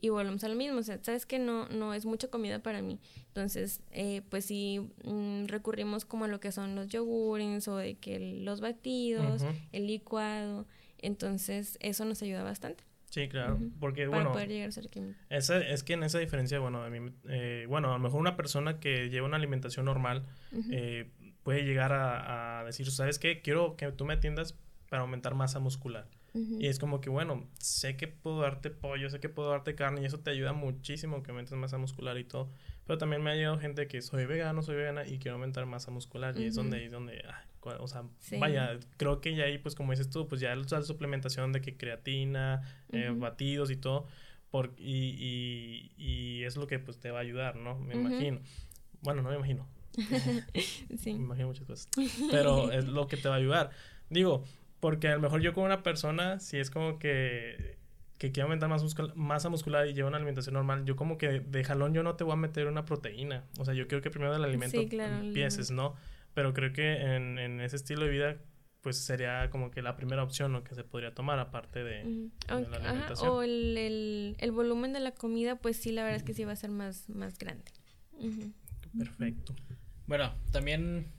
y volvemos a lo mismo, o sea, sabes que no, no es mucha comida para mí. Entonces, eh, pues sí mm, recurrimos como a lo que son los yogures o de que los batidos, el licuado, entonces eso nos ayuda bastante. Sí, claro, porque bueno, poder llegar a ser esa, es que en esa diferencia, bueno, a mí, eh, bueno, a lo mejor una persona que lleva una alimentación normal eh, puede llegar a, a decir, ¿sabes qué? Quiero que tú me atiendas para aumentar masa muscular. Y es como que, bueno, sé que puedo darte pollo, sé que puedo darte carne y eso te ayuda muchísimo que aumentes masa muscular y todo. Pero también me ha llegado gente que soy vegano, soy vegana y quiero aumentar masa muscular y es donde, es donde, o sea, vaya, creo que ya ahí, pues como dices tú, pues ya la suplementación de que creatina, eh, batidos y todo, por, y, y, y, es lo que pues te va a ayudar, ¿no? Me imagino. Bueno, no me imagino. sí. Me imagino muchas cosas. Pero es lo que te va a ayudar. Digo, porque a lo mejor yo como una persona, si es como que, que quiere aumentar más masa muscular y lleva una alimentación normal, yo como que de jalón yo no te voy a meter una proteína. O sea, yo creo que primero del alimento empieces, ¿no? Pero creo que en, en, ese estilo de vida, pues sería como que la primera opción ¿no? que se podría tomar aparte de, la alimentación. o el, el, el, volumen de la comida, pues sí, la verdad es que sí va a ser más, más grande. Perfecto. Bueno, también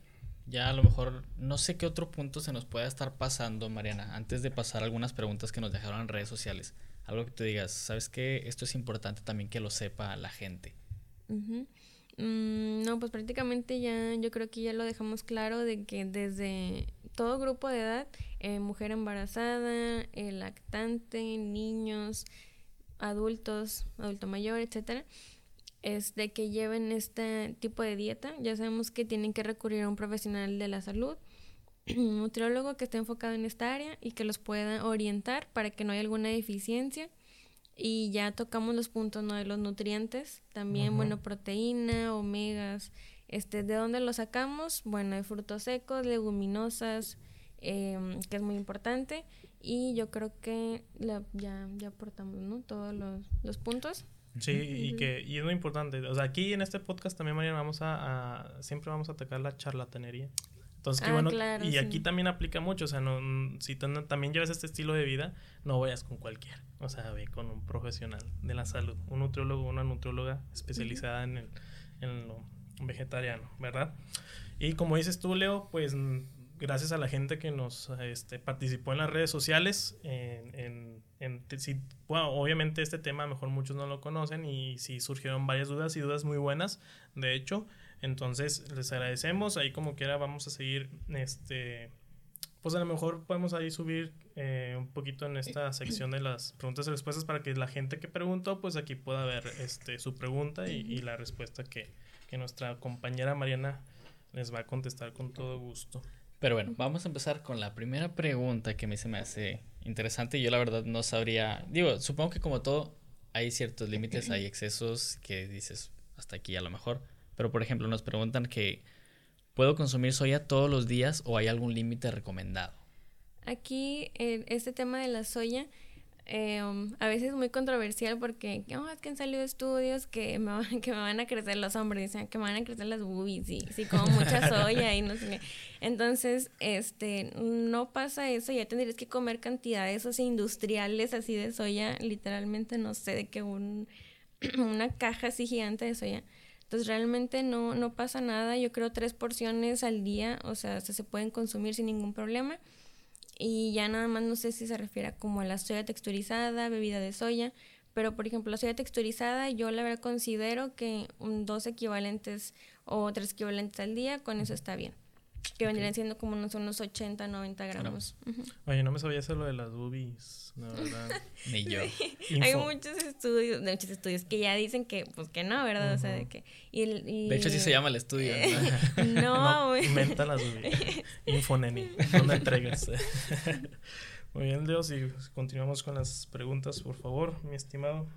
ya a lo mejor no sé qué otro punto se nos pueda estar pasando, Mariana, antes de pasar algunas preguntas que nos dejaron en redes sociales. algo que tú digas, ¿sabes qué? Esto es importante también que lo sepa la gente. Mm, no, pues prácticamente ya, yo creo que ya lo dejamos claro de que desde todo grupo de edad, eh, mujer embarazada, el lactante, niños, adultos, adulto mayor, etcétera, es de que lleven este tipo de dieta. Ya sabemos que tienen que recurrir a un profesional de la salud, un nutriólogo que esté enfocado en esta área y que los pueda orientar para que no haya alguna deficiencia. Y ya tocamos los puntos ¿no? de los nutrientes, también, bueno, proteína, omegas, este, ¿de dónde los sacamos? Bueno, de frutos secos, leguminosas, em, que es muy importante. Y yo creo que ya, ya aportamos, ¿no? Todos los, puntos. Sí, y que y es muy importante. O sea, aquí en este podcast también, María, vamos a, siempre vamos a atacar la charlatanería. Entonces, ah, bueno. y aquí también aplica mucho. O sea, no, si también llevas este estilo de vida, no vayas con cualquiera. O sea, ve con un profesional de la salud, un nutriólogo, una nutrióloga especializada en, el, en lo vegetariano, ¿verdad? Y como dices tú, Leo, pues gracias a la gente que nos este, participó en las redes sociales, en, en, si, obviamente este tema a lo mejor muchos no lo conocen y sí surgieron varias dudas y dudas muy buenas, de hecho, entonces les agradecemos, ahí como quiera vamos a seguir, este, pues a lo mejor podemos ahí subir eh, un poquito en esta sección de las preguntas y respuestas para que la gente que preguntó, pues aquí pueda ver este, su pregunta y, y la respuesta que, que nuestra compañera Mariana les va a contestar con todo gusto. Pero bueno, vamos a empezar con la primera pregunta que a mí se me hace interesante yo la verdad no sabría, digo, supongo que como todo hay ciertos límites, hay excesos que dices hasta aquí a lo mejor, pero por ejemplo nos preguntan que ¿puedo consumir soya todos los días o hay algún límite recomendado? Aquí, este tema de la soya, eh, a veces es muy controversial porque oh, es que han salido estudios que me, van, que me van a crecer los hombres, que me van a crecer las boobies y sí, como mucha soya y no sé qué. Entonces, este, no pasa eso, ya tendrías que comer cantidades o industriales así de soya, literalmente no sé, de que un, una caja así gigante de soya. Entonces realmente no, no pasa nada, yo creo tres porciones al día, o sea, se pueden consumir sin ningún problema. Y ya nada más no sé si se refiere como a la soya texturizada, bebida de soya, pero por ejemplo la soya texturizada yo la verdad considero que un dos equivalentes o tres equivalentes al día, con eso está bien que vendrían siendo como unos, unos 80, 90 gramos. Oye, no me sabía hacer lo de las boobies, la verdad. Ni yo. Hay muchos estudios, muchos estudios que ya dicen que, pues que no, ¿verdad? O sea, de que... Y, de hecho, sí se llama el estudio. no, no inventa las boobies. Infoneni, no entregas. Muy bien, Leo, si continuamos con las preguntas, por favor, mi estimado.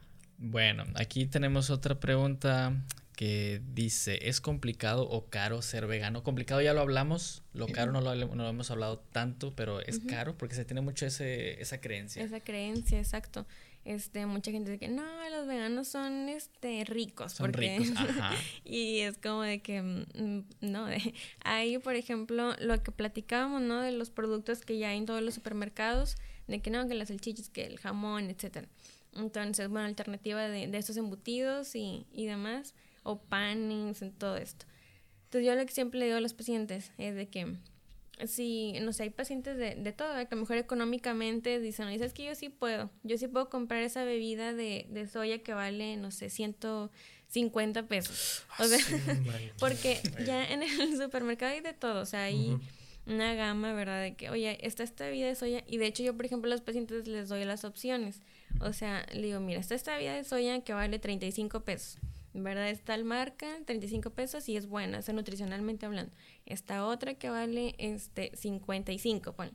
Bueno, aquí tenemos otra pregunta que dice, ¿es complicado o caro ser vegano? Complicado ya lo hablamos, lo caro no lo, no lo hemos hablado tanto, pero es caro porque se tiene mucho ese, esa creencia. Esa creencia, exacto. Este, mucha gente dice que no, los veganos son este ricos. Son ricos, ajá. y es como de que, mm, no, de, ahí por ejemplo, lo que platicábamos, ¿no? De los productos que ya hay en todos los supermercados, de que no, que las salchichas, que el jamón, etcétera. Entonces, bueno, alternativa de, de estos embutidos y, y demás o pannings, en todo esto. Entonces yo lo que siempre le digo a los pacientes es de que si, no sé, hay pacientes de, de todo, que a lo mejor económicamente dicen, no, dices que yo sí puedo, yo sí puedo comprar esa bebida de, de soya que vale, no sé, 150 pesos. O sea, porque ya en el supermercado hay de todo, o sea, hay una gama, ¿verdad? De que, oye, está esta bebida de soya, y de hecho yo, por ejemplo, a los pacientes les doy las opciones. O sea, le digo, mira, está esta bebida de soya que vale 35 pesos. ¿Verdad? Es tal marca, 35 pesos y es buena, o sea, nutricionalmente hablando. Esta otra que vale este 55, bueno,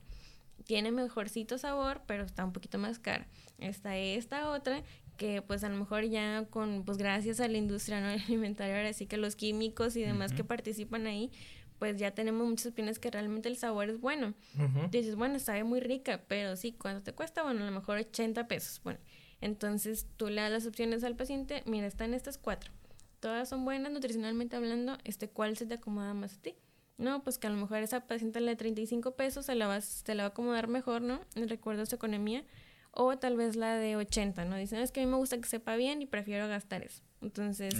tiene mejorcito sabor, pero está un poquito más cara. Está esta otra que pues a lo mejor ya con, pues gracias a la industria ¿no? alimentaria, ahora sí que los químicos y demás que participan ahí, pues ya tenemos muchas opiniones que realmente el sabor es bueno. Dices, bueno, sabe muy rica, pero sí, ¿cuánto te cuesta? Bueno, a lo mejor 80 pesos. Bueno, entonces tú le das las opciones al paciente, mira, están estas cuatro. Todas son buenas nutricionalmente hablando, este, ¿cuál se te acomoda más a ti? No, pues que a lo mejor esa paciente la de 35 pesos se la, va, se la va a acomodar mejor, ¿no? Recuerdo su economía. O tal vez la de 80, ¿no? Dicen, es que a mí me gusta que sepa bien y prefiero gastar eso. Entonces,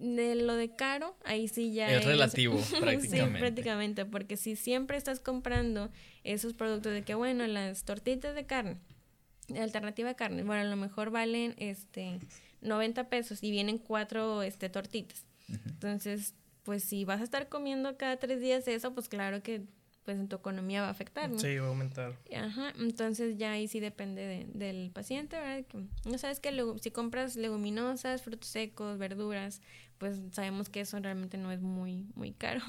de lo de caro, ahí sí ya es, relativo prácticamente. sí, prácticamente, porque si siempre estás comprando esos productos de que, bueno, las tortitas de carne, alternativa de carne, bueno, a lo mejor valen este 90 pesos y vienen cuatro este, tortitas. Entonces, pues si vas a estar comiendo cada tres días eso, pues claro que pues en tu economía va a afectar, ¿no? Sí, va a aumentar. Ajá, entonces ya ahí sí depende del paciente, ¿verdad? Que, no sabes que si compras leguminosas, frutos secos, verduras, pues sabemos que eso realmente no es muy, muy caro.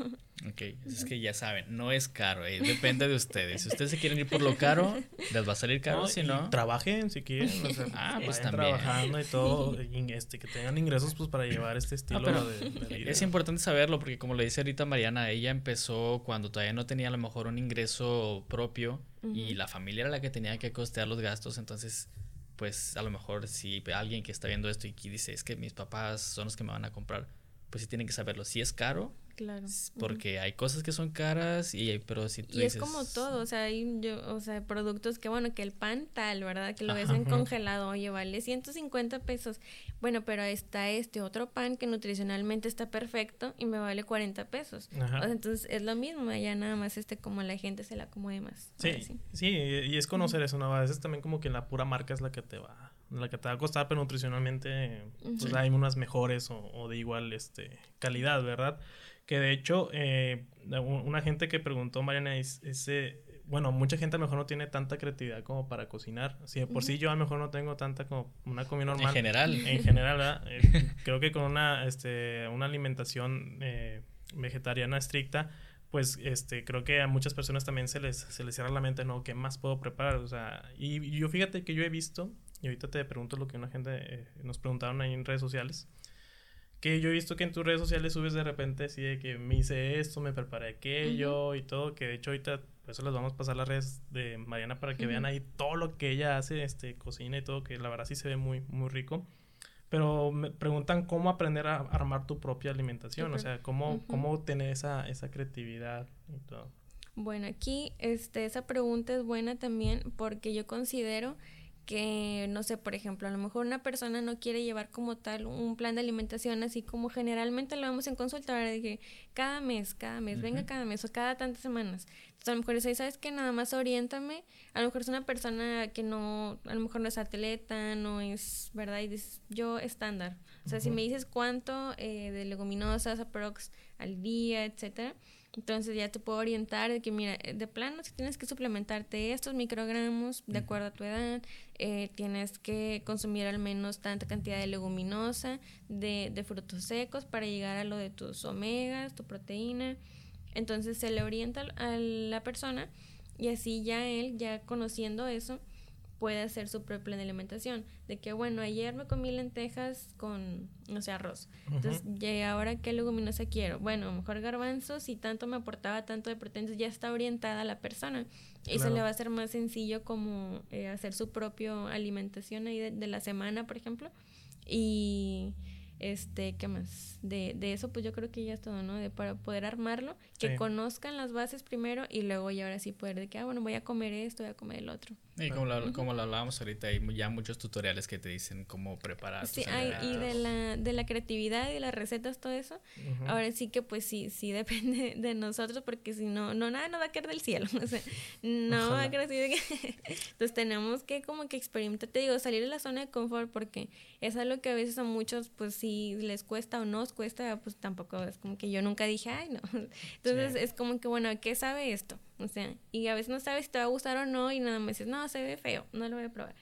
Ok, es que ya saben, no es caro, eh, depende de ustedes. Si ustedes se quieren ir por lo caro, les va a salir caro, si no... Trabajen si quieren, o sea, ah, pues también. trabajando y todo, este, que tengan ingresos pues para llevar este estilo de, vida. Es importante saberlo porque como le dice ahorita Mariana, ella empezó cuando todavía no tenía a lo mejor un ingreso propio y la familia era la que tenía que costear los gastos, entonces pues a lo mejor si alguien que está viendo esto y que dice es que mis papás son los que me van a comprar, pues sí tienen que saberlo. Si es caro, Claro. Porque hay cosas que son caras y pero si tú Y es como todo, o sea, hay yo, o sea, productos que bueno, que el pan tal, ¿verdad? Que lo ves en congelado, oye, vale 150 pesos. Bueno, pero está este otro pan que nutricionalmente está perfecto y me vale 40 pesos. entonces es lo mismo, ya nada más este como la gente se la acomode más. Sí, sí, y es conocer eso, ¿no? A veces también como que la pura marca es la que te va la que te va a costar, pero nutricionalmente pues hay unas mejores o, o, de igual este calidad, ¿verdad? Que de hecho, eh, una gente que preguntó, Mariana, es, bueno, mucha gente a lo mejor no tiene tanta creatividad como para cocinar. Si por sí yo a lo mejor no tengo tanta como una comida normal. En general. En general, ¿verdad? Eh, creo que con una, este, una alimentación eh, vegetariana estricta, pues este, creo que a muchas personas también se les, se les cierra la mente, ¿no? ¿Qué más puedo preparar? O sea, y, yo fíjate que yo he visto, y ahorita te pregunto lo que una gente nos preguntaron ahí en redes sociales, que yo he visto que en tus redes sociales subes de repente así de que me hice esto, me preparé aquello y todo, que de hecho ahorita por eso les vamos a pasar las redes de Mariana para que vean ahí todo lo que ella hace, este, cocina y todo, que la verdad sí se ve muy, muy rico. Pero me preguntan cómo aprender a armar tu propia alimentación, o sea, cómo, cómo tener esa, esa creatividad y todo. Bueno, aquí este, esa pregunta es buena también porque yo considero que, no sé, por ejemplo, a lo mejor una persona no quiere llevar como tal un plan de alimentación así como generalmente lo vemos en consulta, De que cada mes, cada mes, venga cada mes o cada tantas semanas. Entonces a lo mejor dice, ¿sabes qué? Nada más oriéntame. A lo mejor es una persona que no, a lo mejor no es atleta, no es, ¿verdad? Y dices, yo estándar. O sea, si me dices cuánto eh, de leguminosas, aprox al día, etcétera, entonces ya te puedo orientar de que, mira, eh, de plano, si tienes que suplementarte estos microgramos de acuerdo a tu edad, eh, tienes que consumir al menos tanta cantidad de leguminosa, de, de frutos secos para llegar a lo de tus omegas, tu proteína. Entonces se le orienta a la persona y así ya él, ya conociendo eso, puede hacer su de alimentación. De que, bueno, ayer me comí lentejas con, no sé, arroz. Entonces, ¿y ahora qué leguminosa quiero? Bueno, mejor garbanzos y tanto me aportaba tanto de proteínas, ya está orientada la persona. Y se le va a hacer más sencillo como eh, hacer su propio alimentación ahí de, de la semana, por ejemplo. Y este, ¿qué más? De, de eso, pues yo creo que ya es todo, ¿no? De para poder armarlo, que conozcan las bases primero y luego ya ahora sí poder de que, ah, bueno, voy a comer esto, voy a comer el otro. Y como lo, como lo hablábamos ahorita, hay ya muchos tutoriales que te dicen cómo preparar. Sí, hay, y de la, de la creatividad y las recetas, todo eso. Ahora sí que pues sí, sí depende de nosotros porque si no, no, nada no va a caer del cielo. O sea, no va a caer así de que... Entonces tenemos que como que experimentar, te digo, salir de la zona de confort porque es algo que a veces a muchos pues si les cuesta o no os cuesta, pues tampoco es como que yo nunca dije, ay, no. Entonces es como que, bueno, ¿qué sabe esto? O sea, y a veces no sabes si te va a gustar o no y nada más dices, no, se ve feo, no lo voy a probar.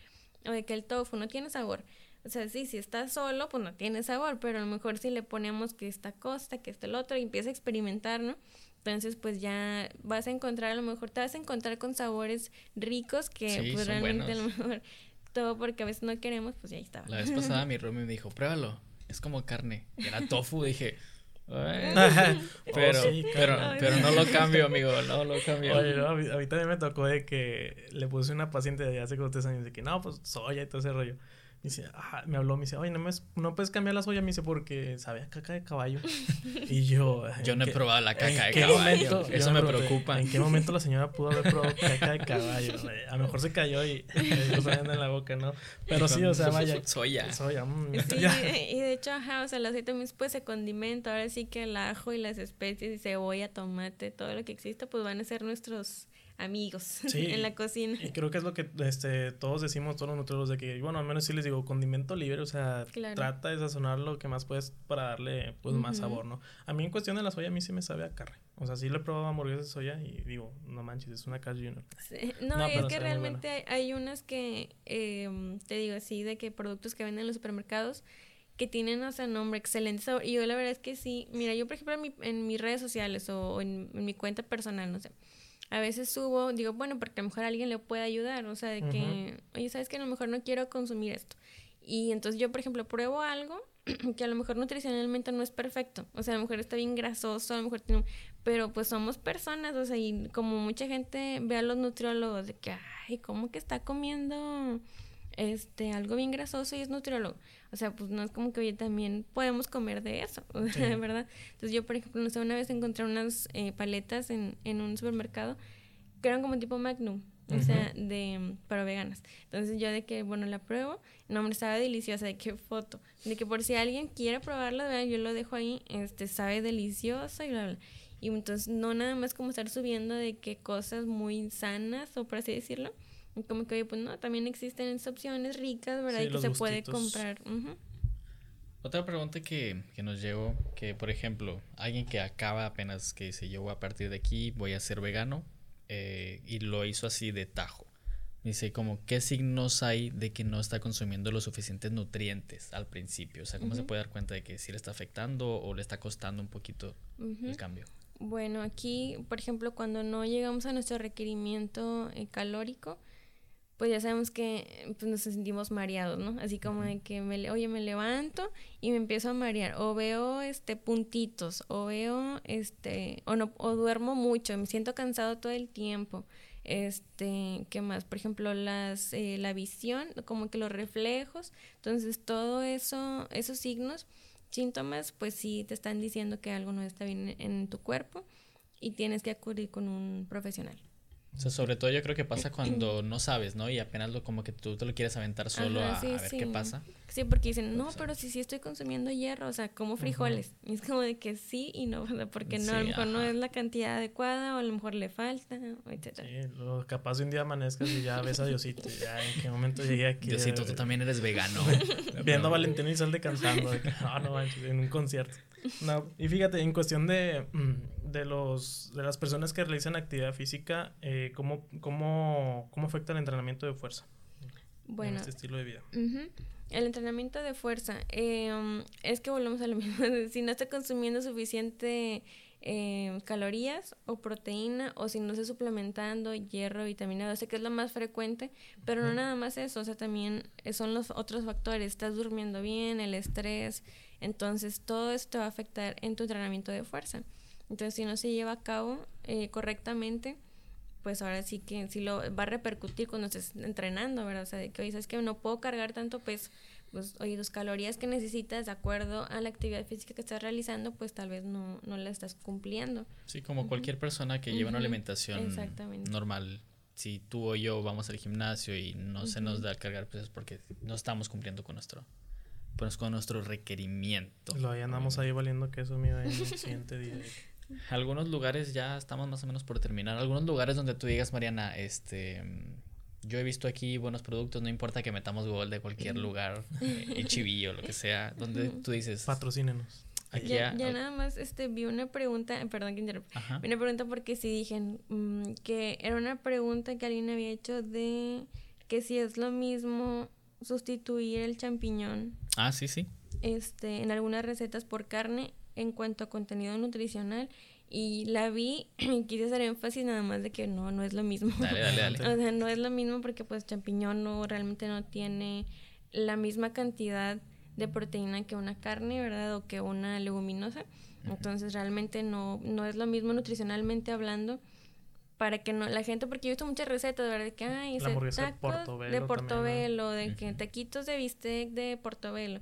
O de que el tofu no tiene sabor. O sea, sí, si está solo, pues no tiene sabor, pero a lo mejor si le ponemos que esta costa, que este el otro, y empieza a experimentar, ¿no? Entonces, pues ya vas a encontrar, a lo mejor te vas a encontrar con sabores ricos que pues realmente a lo mejor todo porque a veces no queremos, pues ya estaba. La vez pasada mi Romy me dijo, pruébalo, es como carne. Era tofu, dije, pero, oh, pero, pero no lo cambio, amigo, no lo cambio. Oye, a, mí, también me tocó de que le puse una paciente de hace como tres años de que no, pues soya y todo ese rollo. Me dice, me habló, me dice, oye, no, me, no puedes cambiar la soya, me dice, porque sabe a caca de caballo. y yo... Yo no he probado la caca de caballo. Eso me, preocupa. ¿En qué momento la señora pudo haber probado caca de caballo? A lo mejor se cayó y le saliendo en la boca, ¿no? Pero sí, o sea, vaya. Soya. Soya. Mm, sí, y de hecho, ajá, o sea, el aceite mismo pues se condimenta. Ahora sí que el ajo y las especies y cebolla, tomate, todo lo que exista, pues van a ser nuestros amigos en la cocina. Y creo que es lo que este, todos decimos, todos los nutriólogos, de que, bueno, al menos sí les digo, condimento libre, o sea, trata de sazonar lo que más puedes para darle pues más sabor, ¿no? A mí en cuestión de la soya, a mí sí me sabe a carne. O sea, sí le he probado hamburguesas de soya y digo, no manches, es una Carl Junior. No, es que realmente hay, unas que, em, te digo así, de que productos que venden en los supermercados que tienen, o sea, nombre excelente sabor. Y yo la verdad es que sí, mira, yo por ejemplo en, mi, en mis redes sociales o en, mi cuenta personal, no sé, a veces subo, digo, bueno, porque a lo mejor alguien le puede ayudar, o sea, de que, oye, sabes que a lo mejor no quiero consumir esto. Y entonces yo, por ejemplo, pruebo algo que a lo mejor nutricionalmente no es perfecto. O sea, a lo mejor está bien grasoso, a lo mejor tiene... Pero pues somos personas, o sea, y como mucha gente ve a los nutriólogos de que, ay, ¿cómo que está comiendo este algo bien grasoso y es nutriólogo? O sea, pues no es como que, oye, también podemos comer de eso, ¿verdad? Entonces yo, por ejemplo, no sé, una vez encontré unas eh, paletas en, en un supermercado que eran como tipo Magnum o sea, de, para veganas. Entonces yo de que, bueno, la pruebo, no, me estaba deliciosa, de qué foto, de que por si alguien quiere probarla, yo lo dejo ahí, este, sabe deliciosa y bla, bla. Y entonces no nada más como estar subiendo de que cosas muy sanas, o por así decirlo, como que, oye, pues no, también existen esas opciones ricas, ¿verdad? y que se puede comprar. Otra pregunta que, que, nos llegó, que por ejemplo, alguien que acaba apenas que dice yo a partir de aquí voy a ser vegano, eh, y lo hizo así de tajo. Dice, como, ¿qué signos hay de que no está consumiendo los suficientes nutrientes al principio? O sea, ¿cómo se puede dar cuenta de que sí le está afectando o le está costando un poquito el cambio? Bueno, aquí, por ejemplo, cuando no llegamos a nuestro requerimiento eh, calórico, pues ya sabemos que pues, nos sentimos mareados, ¿no? Así como de que, me, oye, me levanto y me empiezo a marear, o veo este puntitos, o veo este, o no, o duermo mucho, me siento cansado todo el tiempo. Este, ¿qué más? Por ejemplo, las, eh, la visión, como que los reflejos. Entonces, todo eso, esos signos, síntomas, pues sí te están diciendo que algo no está bien en tu cuerpo y tienes que acudir con un profesional. O sea, sobre todo yo creo que pasa cuando no sabes, ¿no? Y apenas lo como que tú te lo quieres aventar solo a, ver qué pasa. Sí, porque dicen, no, pero si sí estoy consumiendo hierro, o sea, como frijoles. Y es como de que sí y no, porque no, a lo mejor no es la cantidad adecuada o a lo mejor le falta, etc. Sí, lo, capaz de un día amanezcas y ya ves a Diosito, ya en qué momento llegué aquí. Diosito, tú también eres vegano. Viendo a Valentina y Salde cantando, de que, no, no manches, en un concierto. No, y fíjate, en cuestión de, mm, de, los, de las personas que realizan actividad física, eh, ¿cómo, cómo, cómo afecta el entrenamiento de fuerza? Bueno. En este estilo de vida. El entrenamiento de fuerza. Eh, es que volvemos a lo mismo. si no está consumiendo suficiente eh, calorías o proteína, o si no está suplementando hierro, vitamina D, sé que es lo más frecuente, pero no nada más eso, o sea, también son los otros factores. Estás durmiendo bien, el estrés, entonces, todo esto va a afectar en tu entrenamiento de fuerza. Entonces, si no se lleva a cabo eh, correctamente, pues ahora sí que sí lo va a repercutir cuando estés entrenando, ¿verdad? O sea, de que hoy sabes que no puedo cargar tanto peso, pues oye, las calorías que necesitas de acuerdo a la actividad física que estás realizando, pues tal vez no, no la estás cumpliendo. Sí, como cualquier persona que lleva una alimentación normal. Si tú o yo vamos al gimnasio y no se nos da cargar pesos porque no estamos cumpliendo con nuestro pues con nuestro requerimiento. Lo ahí andamos ahí valiendo queso, mira, en el siguiente día. Algunos lugares ya estamos más o menos por terminar. Algunos lugares donde tú digas, Mariana, este, yo he visto aquí buenos productos, no importa que metamos gol de cualquier lugar, eh, chivillo, lo que sea, donde tú dices... Patrocínenos. Aquí ya, ya, nada más este, vi una pregunta, perdón que interrumpa, vi una pregunta porque sí dije mm, que era una pregunta que alguien había hecho de que si es lo mismo sustituir el champiñón. Ah, sí, sí. Este, en algunas recetas por carne en cuanto a contenido nutricional y la vi y quise hacer énfasis nada más de que no, no es lo mismo. Dale, dale, dale. o sea, no es lo mismo porque pues champiñón no realmente no tiene la misma cantidad de proteína que una carne, ¿verdad? O que una leguminosa. Entonces realmente no, no es lo mismo nutricionalmente hablando para que no la gente porque yo he visto muchas recetas verdad de que ay ese tacos de portobelo de que taquitos de bistec de portobelo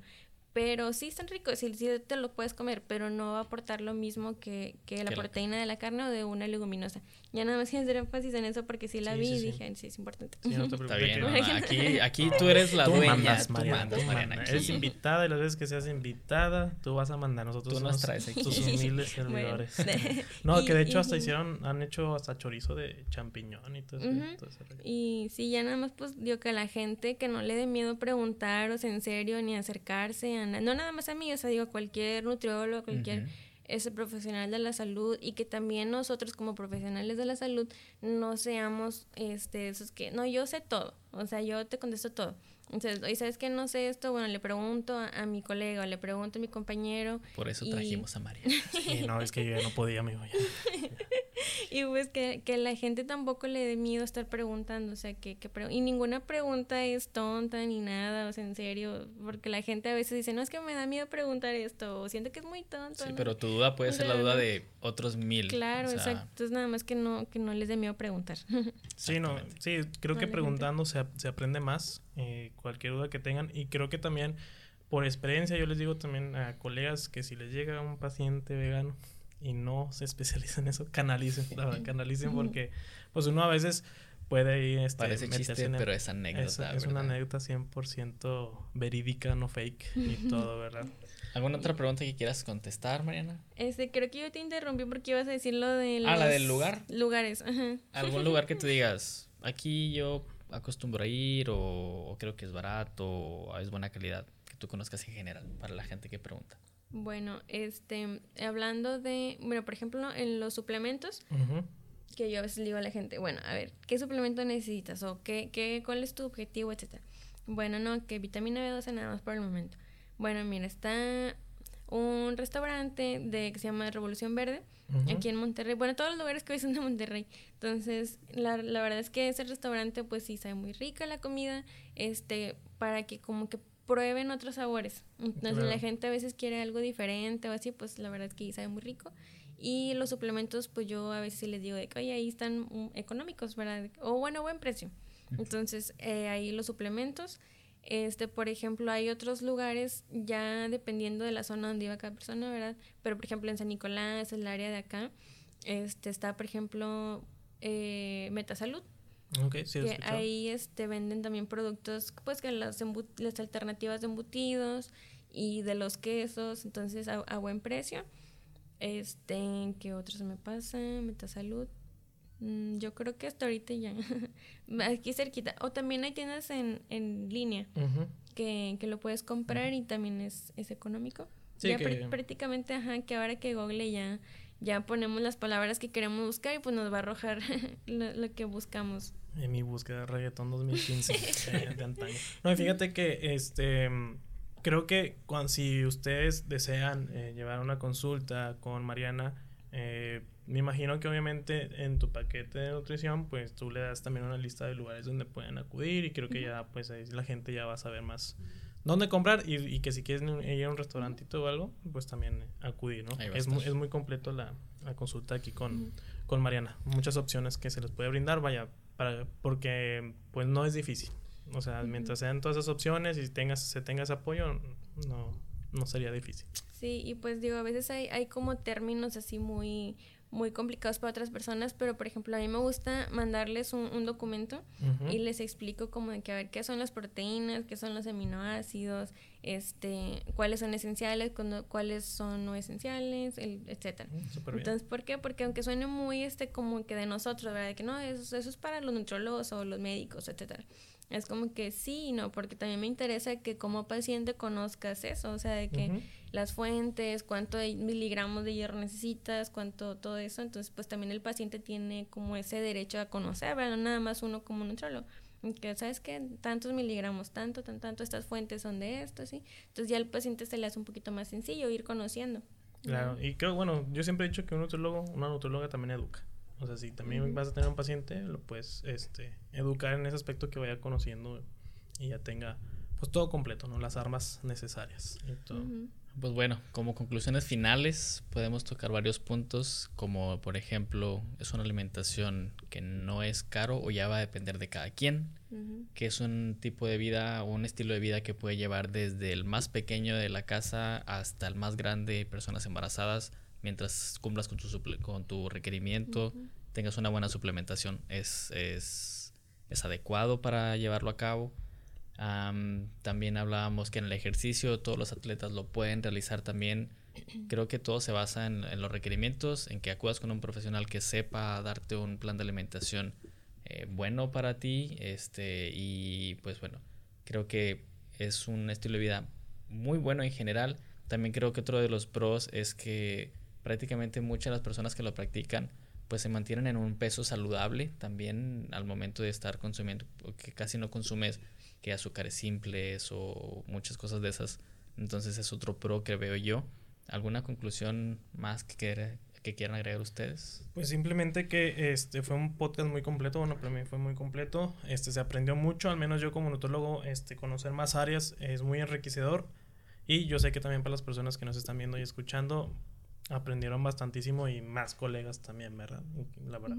pero sí están ricos, sí, sí te lo puedes comer, pero no va a aportar lo mismo que, que la Que la- proteína de la carne o de una leguminosa. Ya nada más quiero hacer énfasis en eso porque sí la Sí, vi sí, y sí. dije, sí, es importante. Sí, no te Está preocupes. bien, que- mamá. Aquí, aquí tú eres la Tú dueña. mandas, tú Mariana, mandas, tú Mariana. mandas. aquí. Eres invitada y las veces que seas invitada, tú vas a mandar. Nosotros Tú nos somos traes aquí. tus humildes Bueno. servidores. no, que de hecho hasta hicieron, han hecho hasta chorizo de champiñón y todo eso. Todo. Y sí, ya nada más, pues, digo que a la gente que no le dé miedo preguntar, o sea, en serio, ni acercarse a no nada más a mí, o sea, digo, a cualquier nutriólogo, cualquier ese profesional de la salud, y que también nosotros como profesionales de la salud no seamos, este, esos que, no, yo sé todo, o sea, yo te contesto todo. Entonces, oye, ¿sabes qué? No sé esto, bueno, le pregunto a, a mi colega, o le pregunto a mi compañero, Por eso Y- trajimos a Mariana. Sí, no, es que yo ya no podía, amigo. ya. Y pues que, que la gente tampoco le dé miedo estar preguntando, o sea, que, que pre- y ninguna pregunta es tonta ni nada, o sea, en serio, porque la gente a veces dice, no es que me da miedo preguntar esto, o siento que es muy tonto. Sí, ¿no?". pero tu duda puede O ser la duda de otros mil. Claro, o sea, exacto, entonces nada más que no, que no les dé miedo preguntar. Sí, no, sí, creo que preguntando se, se aprende más, eh, cualquier duda que tengan. Y creo que también, por experiencia, yo les digo también a colegas que si les llega un paciente vegano y no se especializa en eso, canalicen, la verdad, canalicen porque pues uno a veces puede ir este, Parece meterse chiste, en el- pero es anécdota. es, es una anécdota 100% verídica, no fake, y todo, ¿verdad? ¿Alguna otra pregunta que quieras contestar, Mariana? Este, creo que yo te interrumpí porque ibas a decir lo de los Ah, ¿la del lugar? Lugares, ajá. ¿Algún lugar que tú digas, aquí yo acostumbro a ir o, o creo que es barato o es buena calidad, que tú conozcas en general para la gente que pregunta? Bueno, este, hablando de, bueno, por ejemplo, en los suplementos, que yo a veces digo a la gente, bueno, a ver, ¿qué suplemento necesitas? ¿O qué, qué, cuál es tu objetivo, etcétera? Bueno, no, que vitamina B12 nada más por el momento. Bueno, mira, está un restaurante de que se llama Revolución Verde, aquí en Monterrey. Bueno, todos los lugares que hoy son de Monterrey. Entonces, la, la verdad es que ese restaurante, pues sí, sabe muy rica la comida, este, para que como que prueben otros sabores. Entonces, Claro. la gente a veces quiere algo diferente o así, pues la verdad es que sabe muy rico. Y los suplementos, pues yo a veces les digo de que, oye, ahí están mm, económicos, ¿verdad? O bueno, buen precio. Entonces, eh, ahí los suplementos. Este, por ejemplo, hay otros lugares, ya dependiendo de la zona donde iba cada persona, ¿verdad? Pero, por ejemplo, en San Nicolás, el área de acá, este, está, por ejemplo, eh, Metasalud, Ok, sí, que ahí este, venden también productos, pues que las, las alternativas de embutidos y de los quesos, entonces a, a buen precio. Este, ¿qué otros me pasa? Metasalud. Mm, yo creo que hasta ahorita ya. Aquí cerquita. O también hay tiendas en, en línea que, que lo puedes comprar y también es, es económico. Sí, ya que- pr- prácticamente, ajá, que ahora que Google ya, ya ponemos las palabras que queremos buscar y pues nos va a arrojar lo, lo que buscamos. En mi búsqueda de reggaetón 2015 de, de antaño. No, y fíjate que este creo que cuando, si ustedes desean eh, llevar una consulta con Mariana, eh, me imagino que obviamente en tu paquete de nutrición, pues tú le das también una lista de lugares donde pueden acudir y creo que ya pues ahí la gente ya va a saber más dónde comprar y, y que si quieren ir a un restaurantito o algo, pues también acudir, ¿no? Es muy, es muy completo la, la consulta aquí con, con Mariana. Muchas opciones que se les puede brindar, vaya, para, porque pues no es difícil. O sea, mientras sean todas esas opciones y tengas, se tenga ese apoyo, no, no sería difícil. Sí, y pues digo, a veces hay, hay como términos así muy, muy complicados para otras personas, pero por ejemplo, a mí me gusta mandarles un, un documento y les explico como de que a ver qué son las proteínas, qué son los aminoácidos, este, cuáles son esenciales, cuándo- cuáles son no esenciales, el, etcétera. Mm. Entonces, ¿por qué? Porque aunque suene muy este como que de nosotros, ¿verdad? De que no, eso, eso es para los nutrólogos o los médicos, etcétera. Es como que sí y no, porque también me interesa que como paciente conozcas eso, o sea, de que las fuentes, cuánto de miligramos de hierro necesitas, cuánto todo eso, entonces pues también el paciente tiene como ese derecho a conocer, ¿verdad? No nada más uno como nutrólogo. Que sabes que tantos miligramos, tanto, tan, tanto, estas fuentes son de esto, ¿sí? Entonces ya al paciente se le hace un poquito más sencillo ir conociendo. Claro, y creo, bueno, yo siempre he dicho que un nutrólogo, una nutróloga también educa. O sea, si también vas a tener un paciente, lo puedes este, educar en ese aspecto que vaya conociendo y ya tenga pues todo completo, ¿no? Las armas necesarias y todo. Pues bueno, como conclusiones finales podemos tocar varios puntos, como por ejemplo es una alimentación que no es caro o ya va a depender de cada quien, que es un tipo de vida o un estilo de vida que puede llevar desde el más pequeño de la casa hasta el más grande, personas embarazadas, mientras cumplas con tu, con tu requerimiento, tengas una buena suplementación, es, es, es adecuado para llevarlo a cabo también hablábamos que en el ejercicio todos los atletas lo pueden realizar también. Creo que todo se basa en, los requerimientos, en que acudas con un profesional que sepa darte un plan de alimentación eh, bueno para ti. Este, y pues bueno, creo que es un estilo de vida muy bueno en general. También creo que otro de los pros es que prácticamente muchas de las personas que lo practican pues se mantienen en un peso saludable también al momento de estar consumiendo, que casi no consumes que azúcares simples o muchas cosas de esas. Entonces es otro pro que veo yo. ¿Alguna conclusión más que, que quieran agregar ustedes? Pues simplemente que este fue un podcast muy completo, bueno, para mí fue muy completo. Este se aprendió mucho, al menos yo como nutólogo, este conocer más áreas es muy enriquecedor y yo sé que también para las personas que nos están viendo y escuchando aprendieron bastantísimo y más colegas también, ¿verdad? La verdad.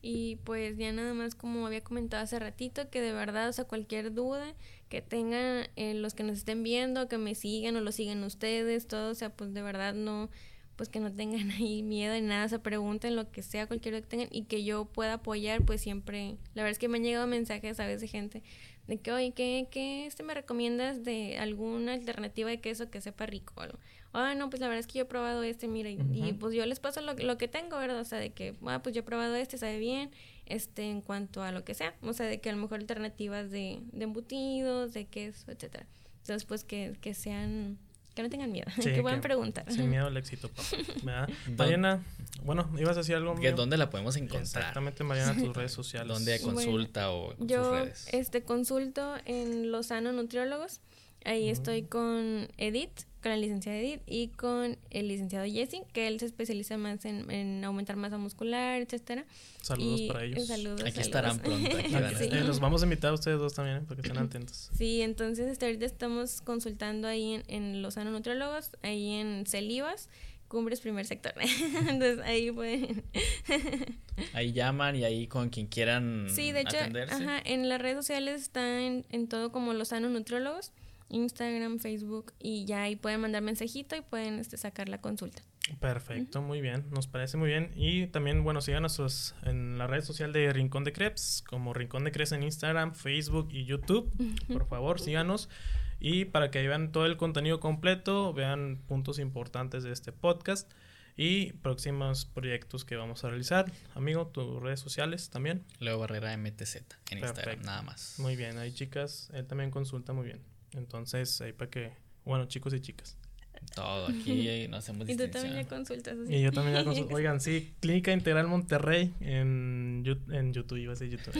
Y pues ya nada más como había comentado hace ratito, que de verdad, o sea, cualquier duda que tengan eh, los que nos estén viendo, que me sigan o lo sigan ustedes, todo, o sea, pues de verdad no, pues que no tengan ahí miedo ni nada, se pregunten lo que sea, cualquier duda que tengan y que yo pueda apoyar, pues siempre, la verdad es que me han llegado mensajes a veces de gente de que, oye, ¿qué, qué este me recomiendas de alguna alternativa de queso que sepa rico? O ah, no, pues la verdad es que yo he probado este, mira, y, pues yo les paso lo, lo, que tengo, ¿verdad? O sea, de que, ah, pues yo he probado este, sabe bien, este, en cuanto a lo que sea, o sea, de que a lo mejor alternativas de, de embutidos, de queso, etcétera. Entonces, pues que, que sean que no tengan miedo, que puedan preguntar. Sin miedo al éxito, papá. Mariana, bueno, ibas a decir algo. ¿Dónde la podemos encontrar? Exactamente, Mariana, tus redes sociales. ¿Dónde consulta o yo, sus redes? Este, consulto en Lozano Nutriólogos. Ahí estoy con Edith, con la licenciada Edith y con el licenciado Jesse, que él se especializa más en, aumentar masa muscular, etcétera. Saludos para ellos. Saludos, aquí estarán pronto. Eh, los vamos a invitar a ustedes dos también, ¿eh? para que estén atentos. Sí, entonces este, ahorita estamos consultando ahí en, en Lozano ahí en Celivas. Cumbres primer sector. Entonces ahí pueden. ahí llaman y ahí con quien quieran. Sí, de hecho, ajá, en las redes sociales está en, en todo como Lozano Nutriólogos. Instagram, Facebook y ya ahí pueden mandar mensajito y pueden este, sacar la consulta. Perfecto, muy bien, nos parece muy bien. Y también, bueno, sigan en la red social de Rincón de Crepes, como Rincón de Crepes en Instagram, Facebook y YouTube. Por favor, síganos. Y para que vean todo el contenido completo, vean puntos importantes de este podcast y próximos proyectos que vamos a realizar. Amigo, tus redes sociales también. Leo Barrera MTZ en Instagram, nada más. Muy bien, ahí chicas, él también consulta muy bien. Entonces, ahí para que, bueno, chicos y chicas. Todo, aquí no hacemos Y tú también ya consultas. Y yo también ya consulto. Oigan, sí, Clínica Integral Monterrey en, en YouTube, iba a decir YouTube.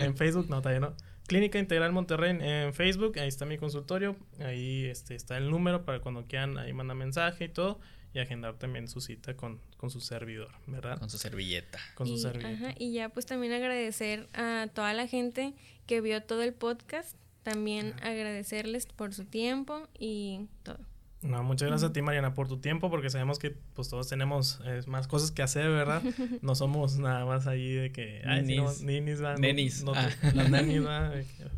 En, Facebook, no, todavía no. Clínica Integral Monterrey en, Facebook, ahí está mi consultorio. Ahí este, está el número para cuando quieran, ahí manda mensaje y todo. Y agendar también su cita con, con su servidor, ¿verdad? Con su servilleta. Con su servilleta. Ajá, y ya pues también agradecer a toda la gente que vio todo el podcast también agradecerles por su tiempo y todo. No, muchas gracias a ti, Mariana, por tu tiempo, porque sabemos que pues todos tenemos eh, más cosas que hacer, ¿verdad? No somos nada más ahí de que... Ay, ninis. ninis, va, Nenis. No, ah. Las nenis, va,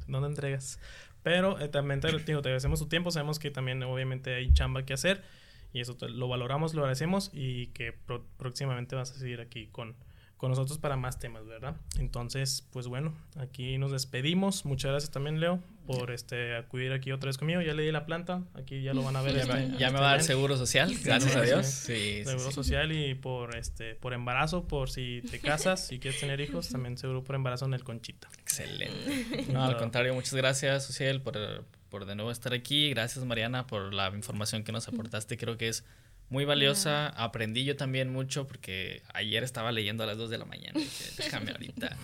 no te entregas. Pero eh, también te, te agradecemos tu tiempo, sabemos que también obviamente hay chamba que hacer y eso lo valoramos, lo agradecemos y que próximamente vas a seguir aquí con con nosotros para más temas, ¿verdad? Entonces, pues bueno, aquí nos despedimos. Muchas gracias también, Leo, por este acudir aquí otra vez conmigo. Ya le di la planta, aquí ya lo van a ver. ya, este, me, ya me, va a dar seguro social, gracias a Dios. Sí, seguro social y por este por embarazo, por si te casas y quieres tener hijos, también seguro por embarazo en el Conchita. Excelente. No, al contrario, muchas gracias, Social, por, por de nuevo estar aquí. Gracias, Mariana, por la información que nos aportaste. Creo que es muy valiosa. Aprendí yo también mucho porque ayer estaba leyendo a las 2 de la mañana. Y dije, déjame ahorita,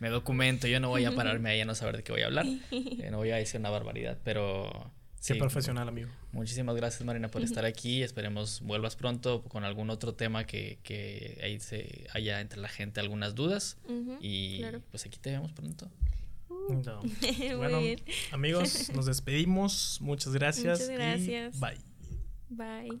me, documento. Yo no voy a pararme ahí a no saber de qué voy a hablar. Eh, no voy a decir una barbaridad, pero... Sí, profesional, amigo. Muchísimas gracias, Marina, por estar aquí. Esperemos vuelvas pronto con algún otro tema que, que ahí se haya entre la gente algunas dudas. y pues aquí te vemos pronto. bueno, amigos, nos despedimos. Muchas gracias. Muchas gracias. bye. Bye.